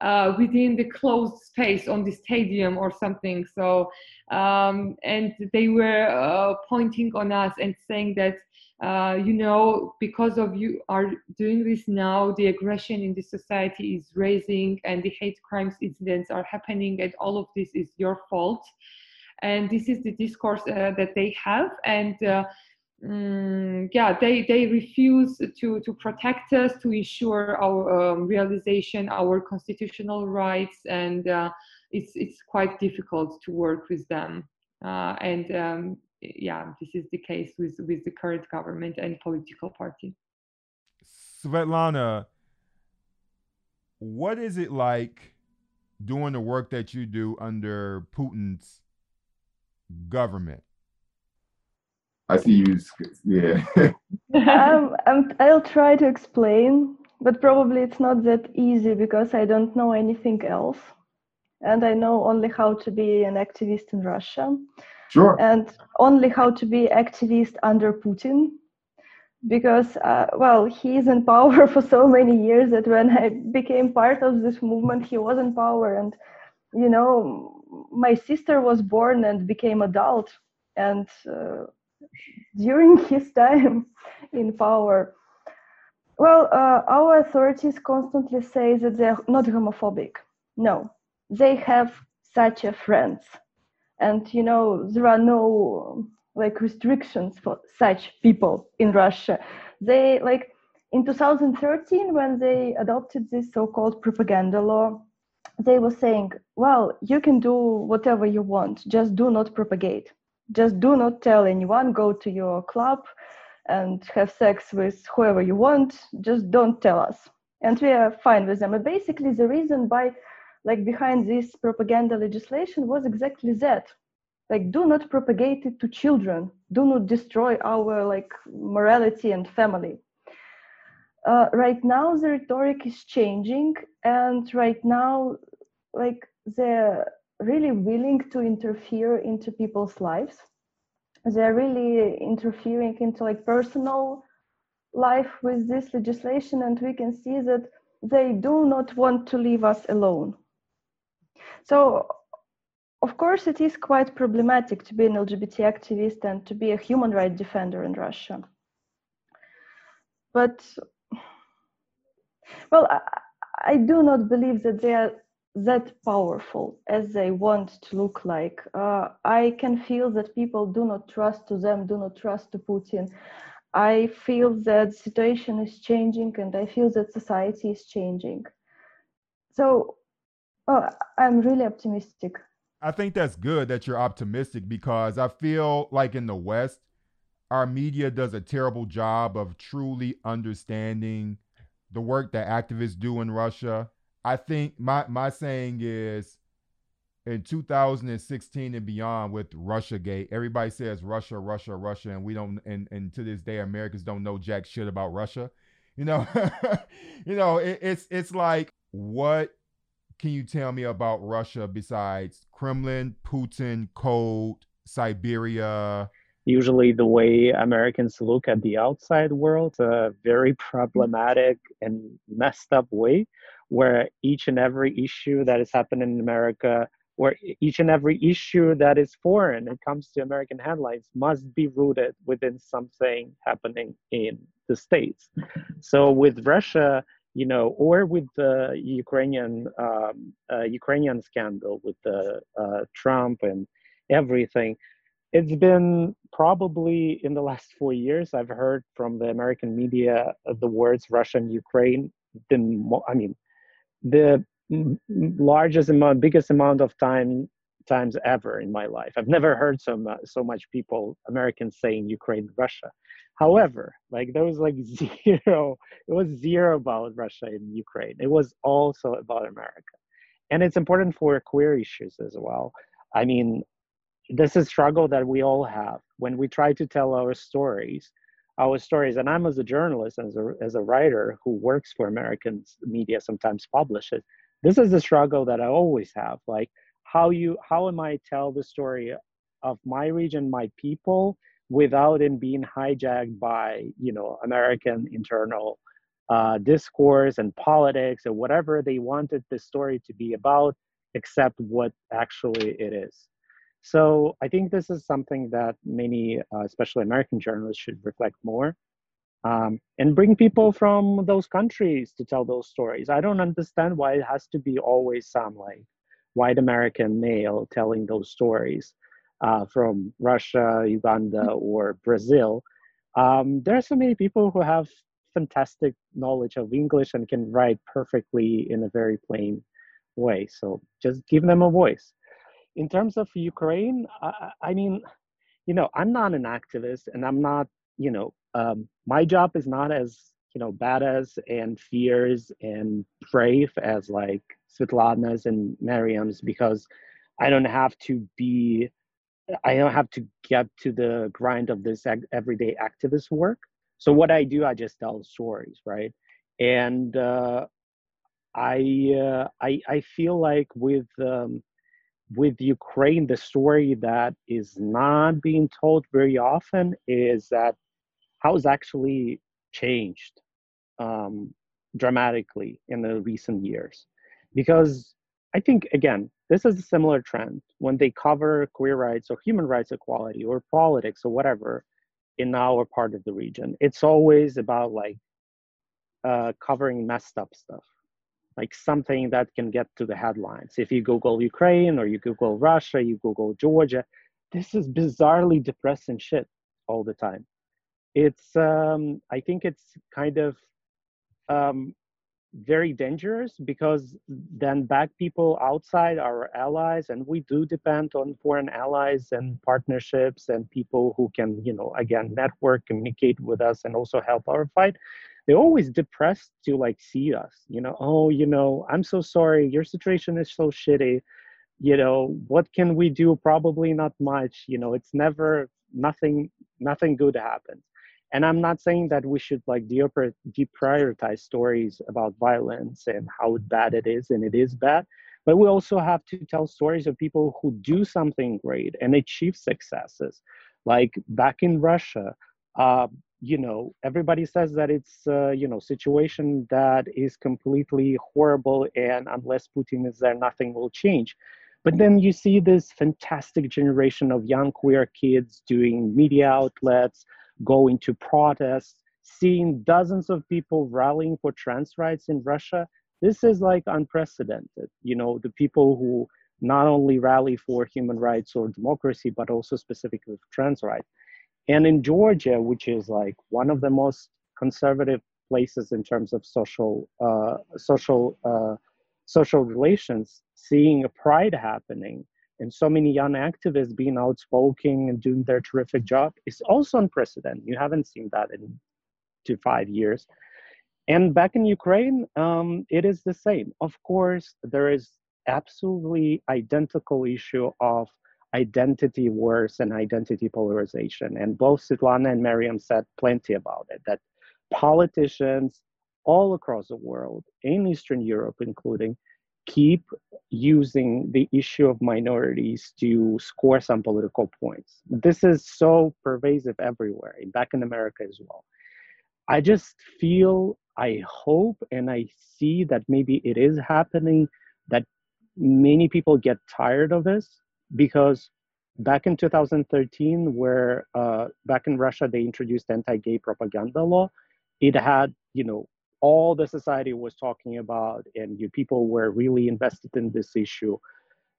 uh, within the closed space on the stadium or something. So, um, and they were uh, pointing on us and saying that, uh, you know, because of you are doing this now, the aggression in the society is raising and the hate crimes incidents are happening, and all of this is your fault. And this is the discourse uh, that they have and uh, mm, yeah they they refuse to to protect us to ensure our um, realization our constitutional rights and uh, it's it's quite difficult to work with them. Uh, and um, yeah this is the case with with the current government and political party svetlana what is it like doing the work that you do under putin's government? I see you. Yeah. um, um, I'll try to explain, but probably it's not that easy because I don't know anything else. And I know only how to be an activist in Russia. Sure. And only how to be activist under Putin. Because, uh, well, he is in power for so many years that when I became part of this movement, he was in power. And, you know, my sister was born and became adult and uh, during his time in power well uh, our authorities constantly say that they're not homophobic no they have such a friends and you know there are no like restrictions for such people in russia they like in 2013 when they adopted this so-called propaganda law they were saying, well, you can do whatever you want, just do not propagate. Just do not tell anyone, go to your club and have sex with whoever you want, just don't tell us. And we are fine with them. And basically the reason by like behind this propaganda legislation was exactly that. Like do not propagate it to children. Do not destroy our like morality and family uh, right now the rhetoric is changing and right now like they're really willing to interfere into people's lives they're really interfering into like personal life with this legislation and we can see that they do not want to leave us alone so of course it is quite problematic to be an lgbt activist and to be a human rights defender in russia but well, I, I do not believe that they are that powerful as they want to look like. Uh, I can feel that people do not trust to them, do not trust to Putin. I feel that the situation is changing and I feel that society is changing. So oh, I'm really optimistic. I think that's good that you're optimistic because I feel like in the West, our media does a terrible job of truly understanding the work that activists do in Russia. I think my my saying is in 2016 and beyond with Russia Gate, everybody says Russia, Russia, Russia, and we don't and, and to this day Americans don't know jack shit about Russia. You know, you know, it, it's it's like what can you tell me about Russia besides Kremlin, Putin, cold, Siberia, usually the way Americans look at the outside world, a very problematic and messed up way, where each and every issue that is happening in America, where each and every issue that is foreign and comes to American headlines must be rooted within something happening in the States. So with Russia, you know, or with the Ukrainian um, uh, Ukrainian scandal with the uh, Trump and everything, it's been probably in the last four years I've heard from the American media the words Russia and Ukraine. The I mean, the largest amount, biggest amount of time times ever in my life. I've never heard so much, so much people Americans saying Ukraine, Russia. However, like there was like zero, it was zero about Russia and Ukraine. It was also about America. And it's important for queer issues as well. I mean, this is struggle that we all have when we try to tell our stories our stories and i'm as a journalist as a, as a writer who works for american media sometimes publishes this is the struggle that i always have like how you how am i tell the story of my region my people without it being hijacked by you know american internal uh, discourse and politics or whatever they wanted the story to be about except what actually it is so I think this is something that many, uh, especially American journalists, should reflect more um, and bring people from those countries to tell those stories. I don't understand why it has to be always some like white American male telling those stories uh, from Russia, Uganda, or Brazil. Um, there are so many people who have fantastic knowledge of English and can write perfectly in a very plain way. So just give them a voice in terms of Ukraine, I, I, mean, you know, I'm not an activist, and I'm not, you know, um, my job is not as you know badass and fierce and brave as like Svetlana's and Mariam's because I don't have to be, I don't have to get to the grind of this everyday activist work. So what I do, I just tell stories, right? And uh, I, uh, I I feel like with um, with Ukraine, the story that is not being told very often is that how it's actually changed um, dramatically in the recent years. Because I think, again, this is a similar trend when they cover queer rights or human rights equality or politics or whatever in our part of the region. It's always about like uh, covering messed up stuff like something that can get to the headlines. If you Google Ukraine or you Google Russia, you Google Georgia, this is bizarrely depressing shit all the time. It's, um, I think it's kind of um, very dangerous because then back people outside our allies, and we do depend on foreign allies and mm. partnerships and people who can, you know, again, network, communicate with us, and also help our fight. They're always depressed to like see us you know oh you know i'm so sorry your situation is so shitty. You know what can we do? Probably not much you know it's never nothing nothing good happens and i'm not saying that we should like deprioritize stories about violence and how bad it is and it is bad but we also have to tell stories of people who do something great and achieve successes. Like back in russia uh, you know everybody says that it's uh, you know situation that is completely horrible and unless putin is there nothing will change. But then you see this fantastic generation of young queer kids doing media outlets going to protests seeing dozens of people rallying for trans rights in russia. This is like unprecedented. You know the people who not only rally for human rights or democracy but also specifically for trans rights. And in Georgia, which is like one of the most conservative places in terms of social uh, social uh, social relations, seeing a pride happening and so many young activists being outspoken and doing their terrific job is also unprecedented. You haven't seen that in two five years. And back in Ukraine, um, it is the same. Of course, there is absolutely identical issue of identity wars and identity polarization. And both Svetlana and Mariam said plenty about it, that politicians all across the world, in Eastern Europe including, keep using the issue of minorities to score some political points. This is so pervasive everywhere, back in America as well. I just feel, I hope, and I see that maybe it is happening that many people get tired of this because back in 2013, where uh, back in Russia they introduced anti-gay propaganda law, it had you know all the society was talking about, and you people were really invested in this issue.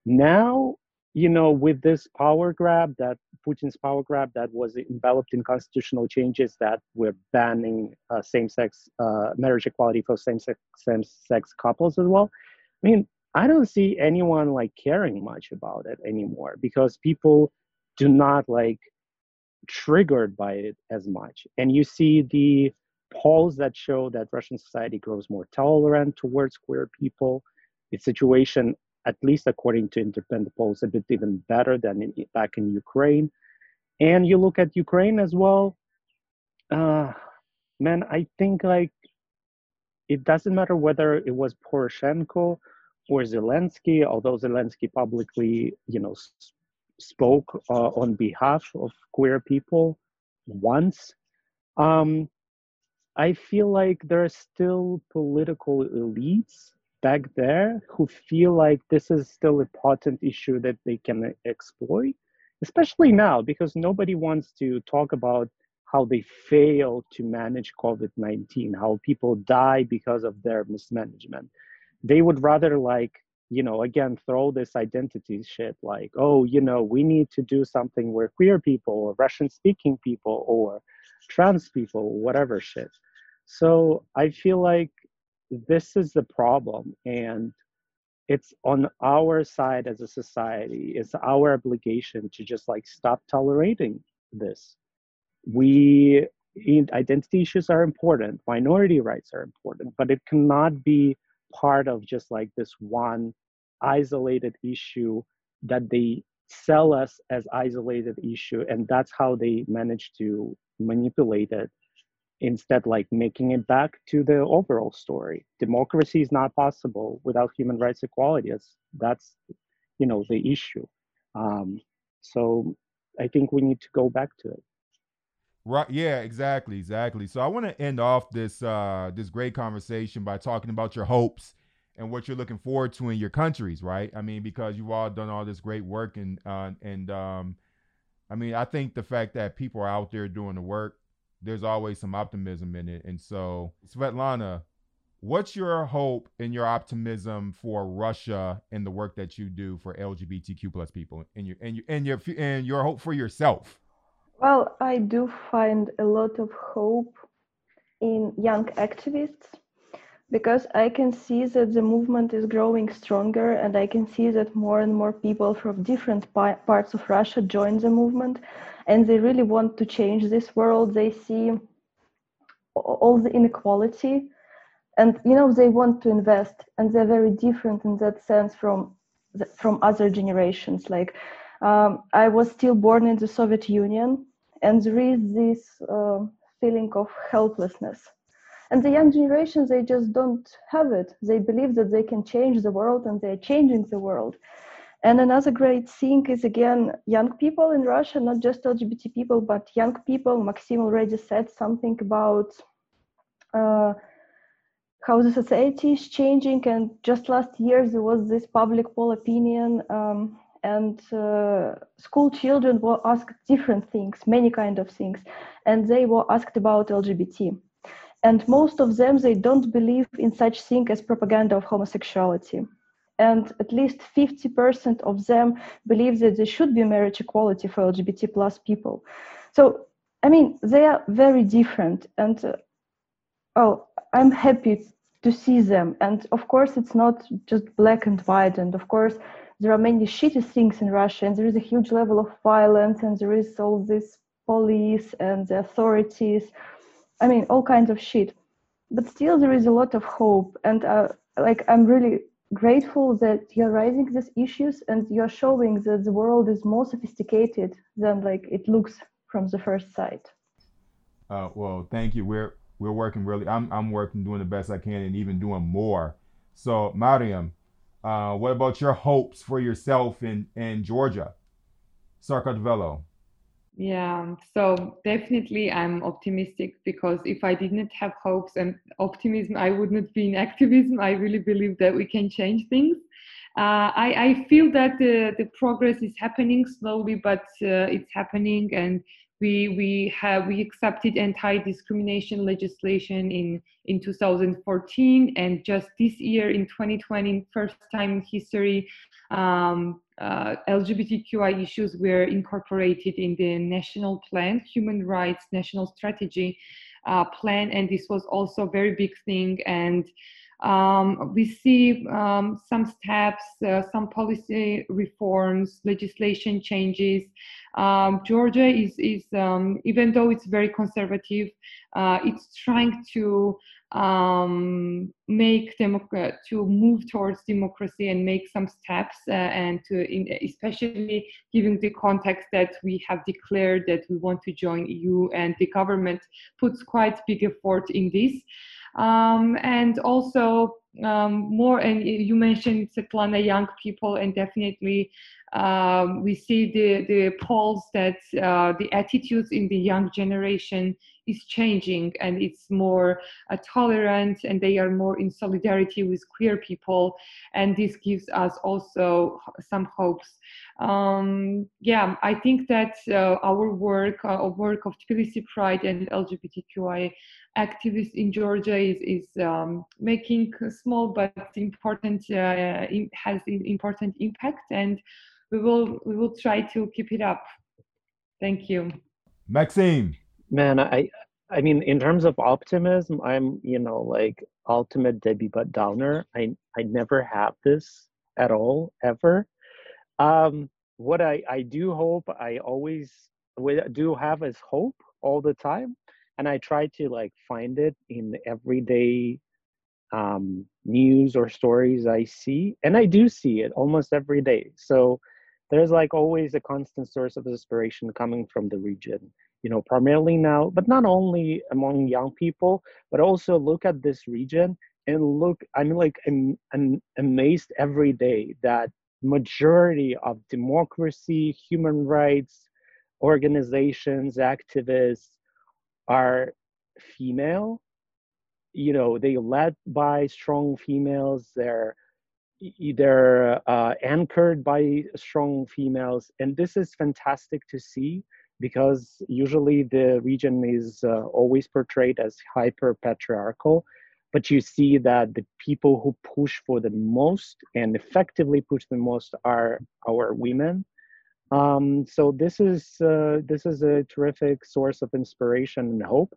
Now, you know, with this power grab that Putin's power grab that was enveloped in constitutional changes that were banning uh, same-sex uh, marriage equality for same-sex same-sex couples as well. I mean, I don't see anyone like caring much about it anymore because people do not like triggered by it as much. And you see the polls that show that Russian society grows more tolerant towards queer people. The situation, at least according to independent polls, a bit even better than in, back in Ukraine. And you look at Ukraine as well. Uh, man, I think like it doesn't matter whether it was Poroshenko or Zelensky, although Zelensky publicly, you know, spoke uh, on behalf of queer people once. Um, I feel like there are still political elites back there who feel like this is still a potent issue that they can exploit, especially now because nobody wants to talk about how they fail to manage COVID 19, how people die because of their mismanagement. They would rather like you know again throw this identity shit like oh you know we need to do something where queer people or russian speaking people or trans people whatever shit. So i feel like this is the problem and it's on our side as a society. It's our obligation to just like stop tolerating this. We identity issues are important minority rights are important but it cannot be part of just like this one isolated issue that they sell us as isolated issue and that's how they manage to manipulate it instead like making it back to the overall story democracy is not possible without human rights equality that's, that's you know the issue um, so i think we need to go back to it Right. Yeah. Exactly. Exactly. So I want to end off this uh, this great conversation by talking about your hopes and what you're looking forward to in your countries. Right. I mean, because you've all done all this great work and uh, and um, I mean, I think the fact that people are out there doing the work, there's always some optimism in it. And so, Svetlana, what's your hope and your optimism for Russia and the work that you do for LGBTQ plus people and your and your and your and your hope for yourself? Well, I do find a lot of hope in young activists because I can see that the movement is growing stronger and I can see that more and more people from different parts of Russia join the movement and they really want to change this world. They see all the inequality and you know they want to invest and they're very different in that sense from the, from other generations like um, I was still born in the Soviet Union, and there is this uh, feeling of helplessness. And the young generation they just don't have it. They believe that they can change the world, and they're changing the world. And another great thing is again, young people in Russia, not just LGBT people, but young people. Maxime already said something about uh, how the society is changing. And just last year, there was this public poll opinion um, and uh, school children were asked different things many kind of things and they were asked about lgbt and most of them they don't believe in such thing as propaganda of homosexuality. And at least 50% of them believe that there should be marriage equality for lgbt plus people. So i mean they are very different and uh, oh i'm happy to see them. And of course it's not just black and white. And of course there are many shitty things in Russia, and there is a huge level of violence, and there is all this police and the authorities. I mean, all kinds of shit. But still, there is a lot of hope, and uh, like I'm really grateful that you're raising these issues and you're showing that the world is more sophisticated than like it looks from the first sight. Uh, well, thank you. We're we're working really. I'm I'm working, doing the best I can, and even doing more. So, Mariam, Uh, what about your hopes for yourself in, in Georgia? Sakartvelo. Yeah, so definitely I'm optimistic because if I didn't have hopes and optimism, I would not be in activism. I really believe that we can change things. Uh, I, I, feel that the, the progress is happening slowly, but uh, it's happening, and we we have we accepted anti-discrimination legislation in in 2014 and just this year in 2020 first time in history um, uh, lgbtqi issues were incorporated in the national plan human rights national strategy uh, plan and this was also a very big thing. And um, we see um, some steps, uh, some policy reforms, legislation changes. Um, Georgia is, is um, even though it's very conservative, uh, it's trying to um, make democrat to move towards democracy and make some steps, uh, and to in, especially given the context that we have declared that we want to join EU, and the government puts quite big effort in this. Um, and also um, more, and you mentioned Svetlana, young people, and definitely um, we see the, the polls that uh, the attitudes in the young generation is changing and it's more uh, tolerant and they are more in solidarity with queer people. And this gives us also some hopes. Um, yeah i think that uh, our work uh, work of tbilisi pride and lgbtqi activists in georgia is, is um, making small but important uh, has important impact and we will we will try to keep it up. Thank you. Maxime man i i mean in terms of optimism i'm you know like ultimate debbie but downer. I i never have this at all ever. Um what i i do hope i always do have is hope all the time and i try to like find it in everyday um news or stories i see and i do see it almost every day. So there's like always a constant source of inspiration coming from the region you know primarily now but not only among young people but also look at this region and look i'm like I'm, I'm amazed every day that majority of democracy human rights organizations activists are female. You know they led by strong females they're they're uh, anchored by strong females and this is fantastic to see because usually the region is uh, always portrayed as hyper patriarchal but you see that the people who push for the most and effectively push the most are our women. Um, so this is uh, this is a terrific source of inspiration and hope.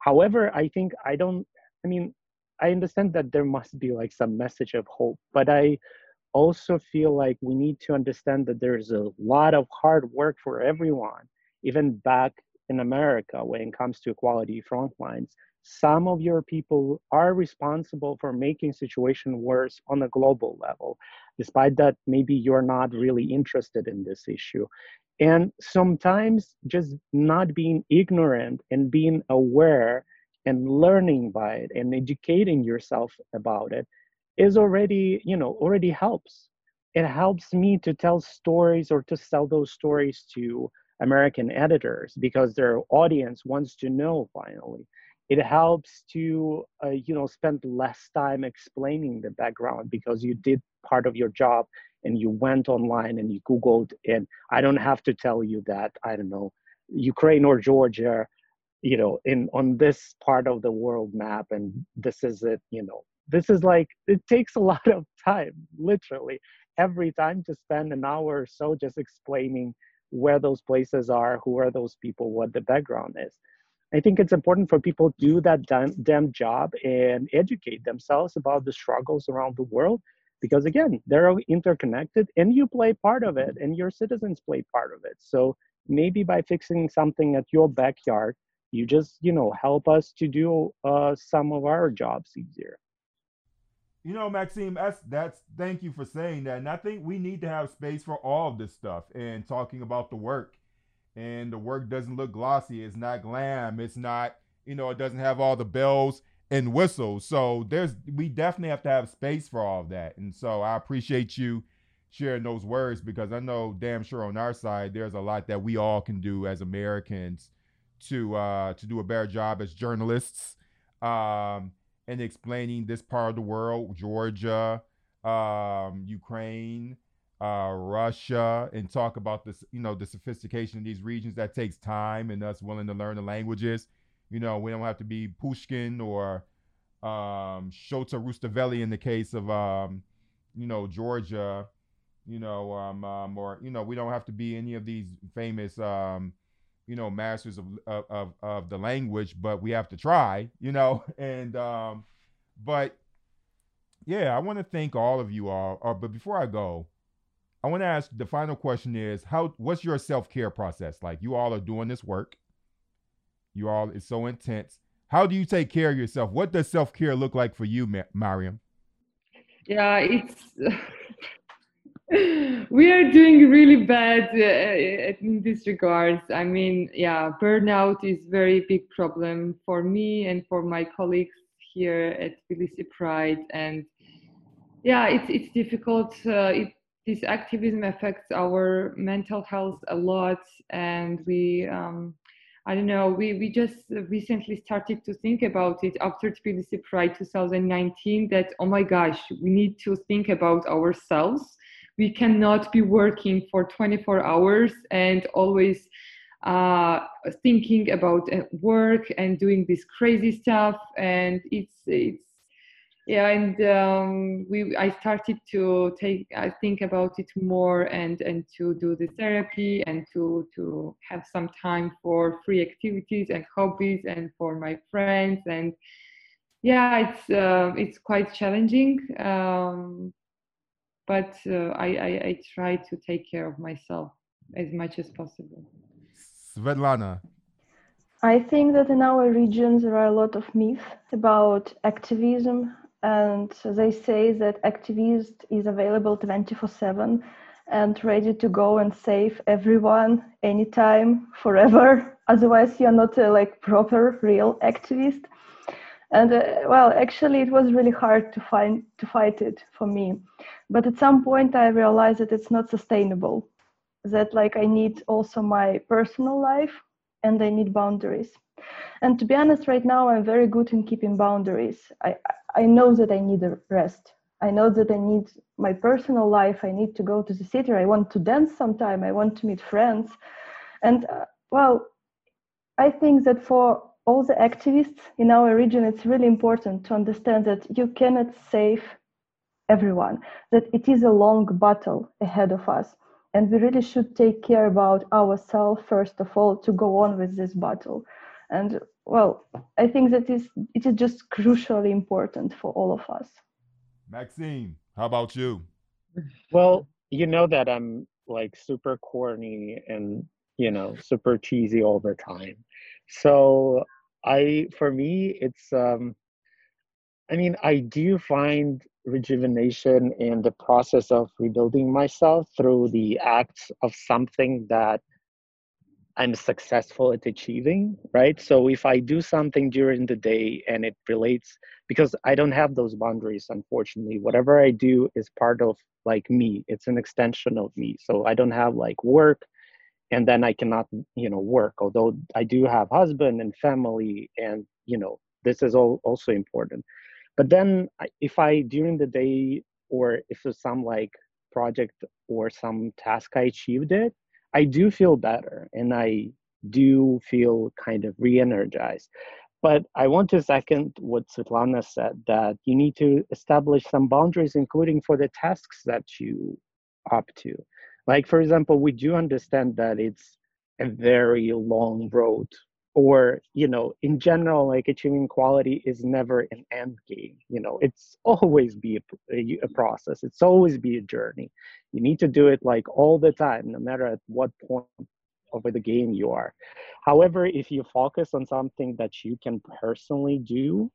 However i think i don't i mean I understand that there must be like some message of hope, but I also feel like we need to understand that there's a lot of hard work for everyone, even back in America when it comes to equality frontlines. Some of your people are responsible for making situation worse on a global level, despite that maybe you're not really interested in this issue. And sometimes just not being ignorant and being aware and learning by it and educating yourself about it is already you know already helps it helps me to tell stories or to sell those stories to american editors because their audience wants to know finally. It helps to uh, you know spend less time explaining the background because you did part of your job and you went online and you googled and i don't have to tell you that i don't know ukraine or georgia you know in on this part of the world map and this is it you know. This is like it takes a lot of time literally every time to spend an hour or so just explaining where those places are who are those people what the background is. I think it's important for people to do that damn, job and educate themselves about the struggles around the world. Because again they're all interconnected and you play part of it and your citizens play part of it. So maybe by fixing something at your backyard you just you know help us to do uh, some of our jobs easier you know maxime that's that's thank you for saying that. And i think we need to have space for all of this stuff and talking about the work. And the work doesn't look glossy. It's not glam. It's not you know it doesn't have all the bells and whistles. So there's we definitely have to have space for all of that. And so I appreciate you sharing those words because I know damn sure on our side there's a lot that we all can do as Americans to uh, to do a better job as journalists. Um, and explaining this part of the world, Georgia, um, Ukraine, uh, Russia, and talk about this, you know, the sophistication of these regions. That takes time and us willing to learn the languages. You know, we don't have to be Pushkin or um, Shota Rustaveli in the case of, um, you know, Georgia, you know, um, um, or, you know, we don't have to be any of these famous, um, you know, masters of, of, of the language, but we have to try, you know, and, um, but yeah, I want to thank all of you all. Uh, but before I go, I want to ask the final question is how, what's your self-care process? Like you all are doing this work you all, it's so intense. How do you take care of yourself? What does self care look like for you, Mariam? Yeah, it's. we are doing really bad uh, in this regards. I mean, yeah, burnout is very big problem for me and for my colleagues here at Tbilisi Pride, and yeah, it's it's difficult. Uh, it, this activism affects our mental health a lot, and we um, I don't know, we, we just recently started to think about it after Tbilisi Pride 2019 that, oh my gosh, we need to think about ourselves. We cannot be working for 24 hours and always uh, thinking about uh, work and doing this crazy stuff. And it's, it's yeah and um, we i started to take i think about it more and and to do the therapy and to to have some time for free activities and hobbies and for my friends and yeah it's uh, it's quite challenging um, but uh, I, I i try to take care of myself as much as possible. Svetlana. I think that in our region there are a lot of myths about activism and they say that activist is available 24 7 and ready to go and save everyone anytime forever. Otherwise you're not a like proper real activist and uh, well actually it was really hard to find to fight it for me but at some point i realized that it's not sustainable that like i need also my personal life and i need boundaries and to be honest right now i'm very good in keeping boundaries i I know that I need a rest. I know that I need my personal life. I need to go to the theater. I want to dance sometime. I want to meet friends. And uh, well, I think that for all the activists in our region, it's really important to understand that you cannot save everyone, that it is a long battle ahead of us. And we really should take care about ourselves, first of all, to go on with this battle. And well, I think that is it is just crucially important for all of us. Maxime, how about you? Well, you know that I'm like super corny and you know super cheesy all the time. So I for me it's um I mean I do find rejuvenation in the process of rebuilding myself through the acts of something that I'm successful at achieving, right? So if I do something during the day and it relates, because I don't have those boundaries, unfortunately, whatever I do is part of like me, it's an extension of me. So I don't have like work and then I cannot, you know, work, although I do have husband and family and, you know, this is all also important. But then if I during the day or if there's some like project or some task I achieved it, I do feel better and I do feel kind of re energized. But I want to second what Svetlana said that you need to establish some boundaries, including for the tasks that you opt to. Like, for example, we do understand that it's a very long road or you know in general like achieving quality is never an end game you know it's always be a, a, a, process. It's always be a journey. You need to do it like all the time no matter at what point of the game you are. However if you focus on something that you can personally do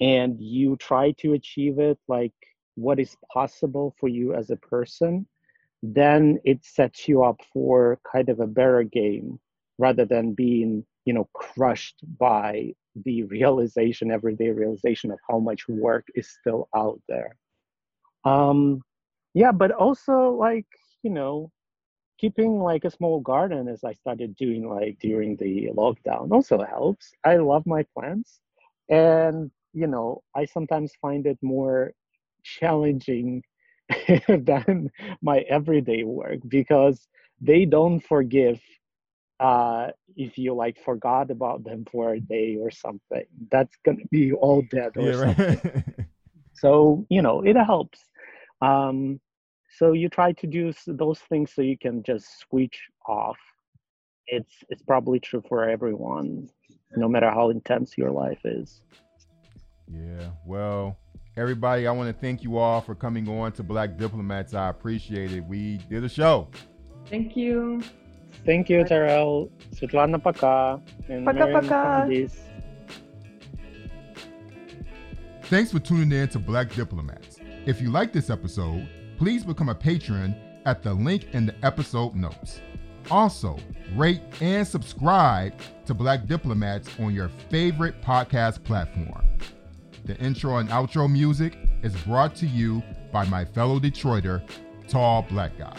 and you try to achieve it like what is possible for you as a person then it sets you up for kind of a better game rather than being you know crushed by the realization, everyday realization of how much work is still out there. Um, yeah, but also like you know, keeping like a small garden as I started doing like during the lockdown also helps. I love my plants, and you know, I sometimes find it more challenging than my everyday work because they don't forgive uh, if you like forgot about them for a day or something. That's gonna be all dead or Yeah, something. right. So you know it helps. Um, so you try to do those things so you can just switch off. It's it's probably true for everyone, no matter how intense your life is. Yeah. Well, Everybody, I want to thank you all for coming on to Black Diplomats. I appreciate it. We did a show. Thank you. Thank you, Terrell. Svetlana Paka. And paka, paka. Candice. Thanks for tuning in to Black Diplomats. If you like this episode, please become a patron at the link in the episode notes. Also, rate and subscribe to Black Diplomats on your favorite podcast platform. The intro and outro music is brought to you by my fellow Detroiter, Tall Black Guy.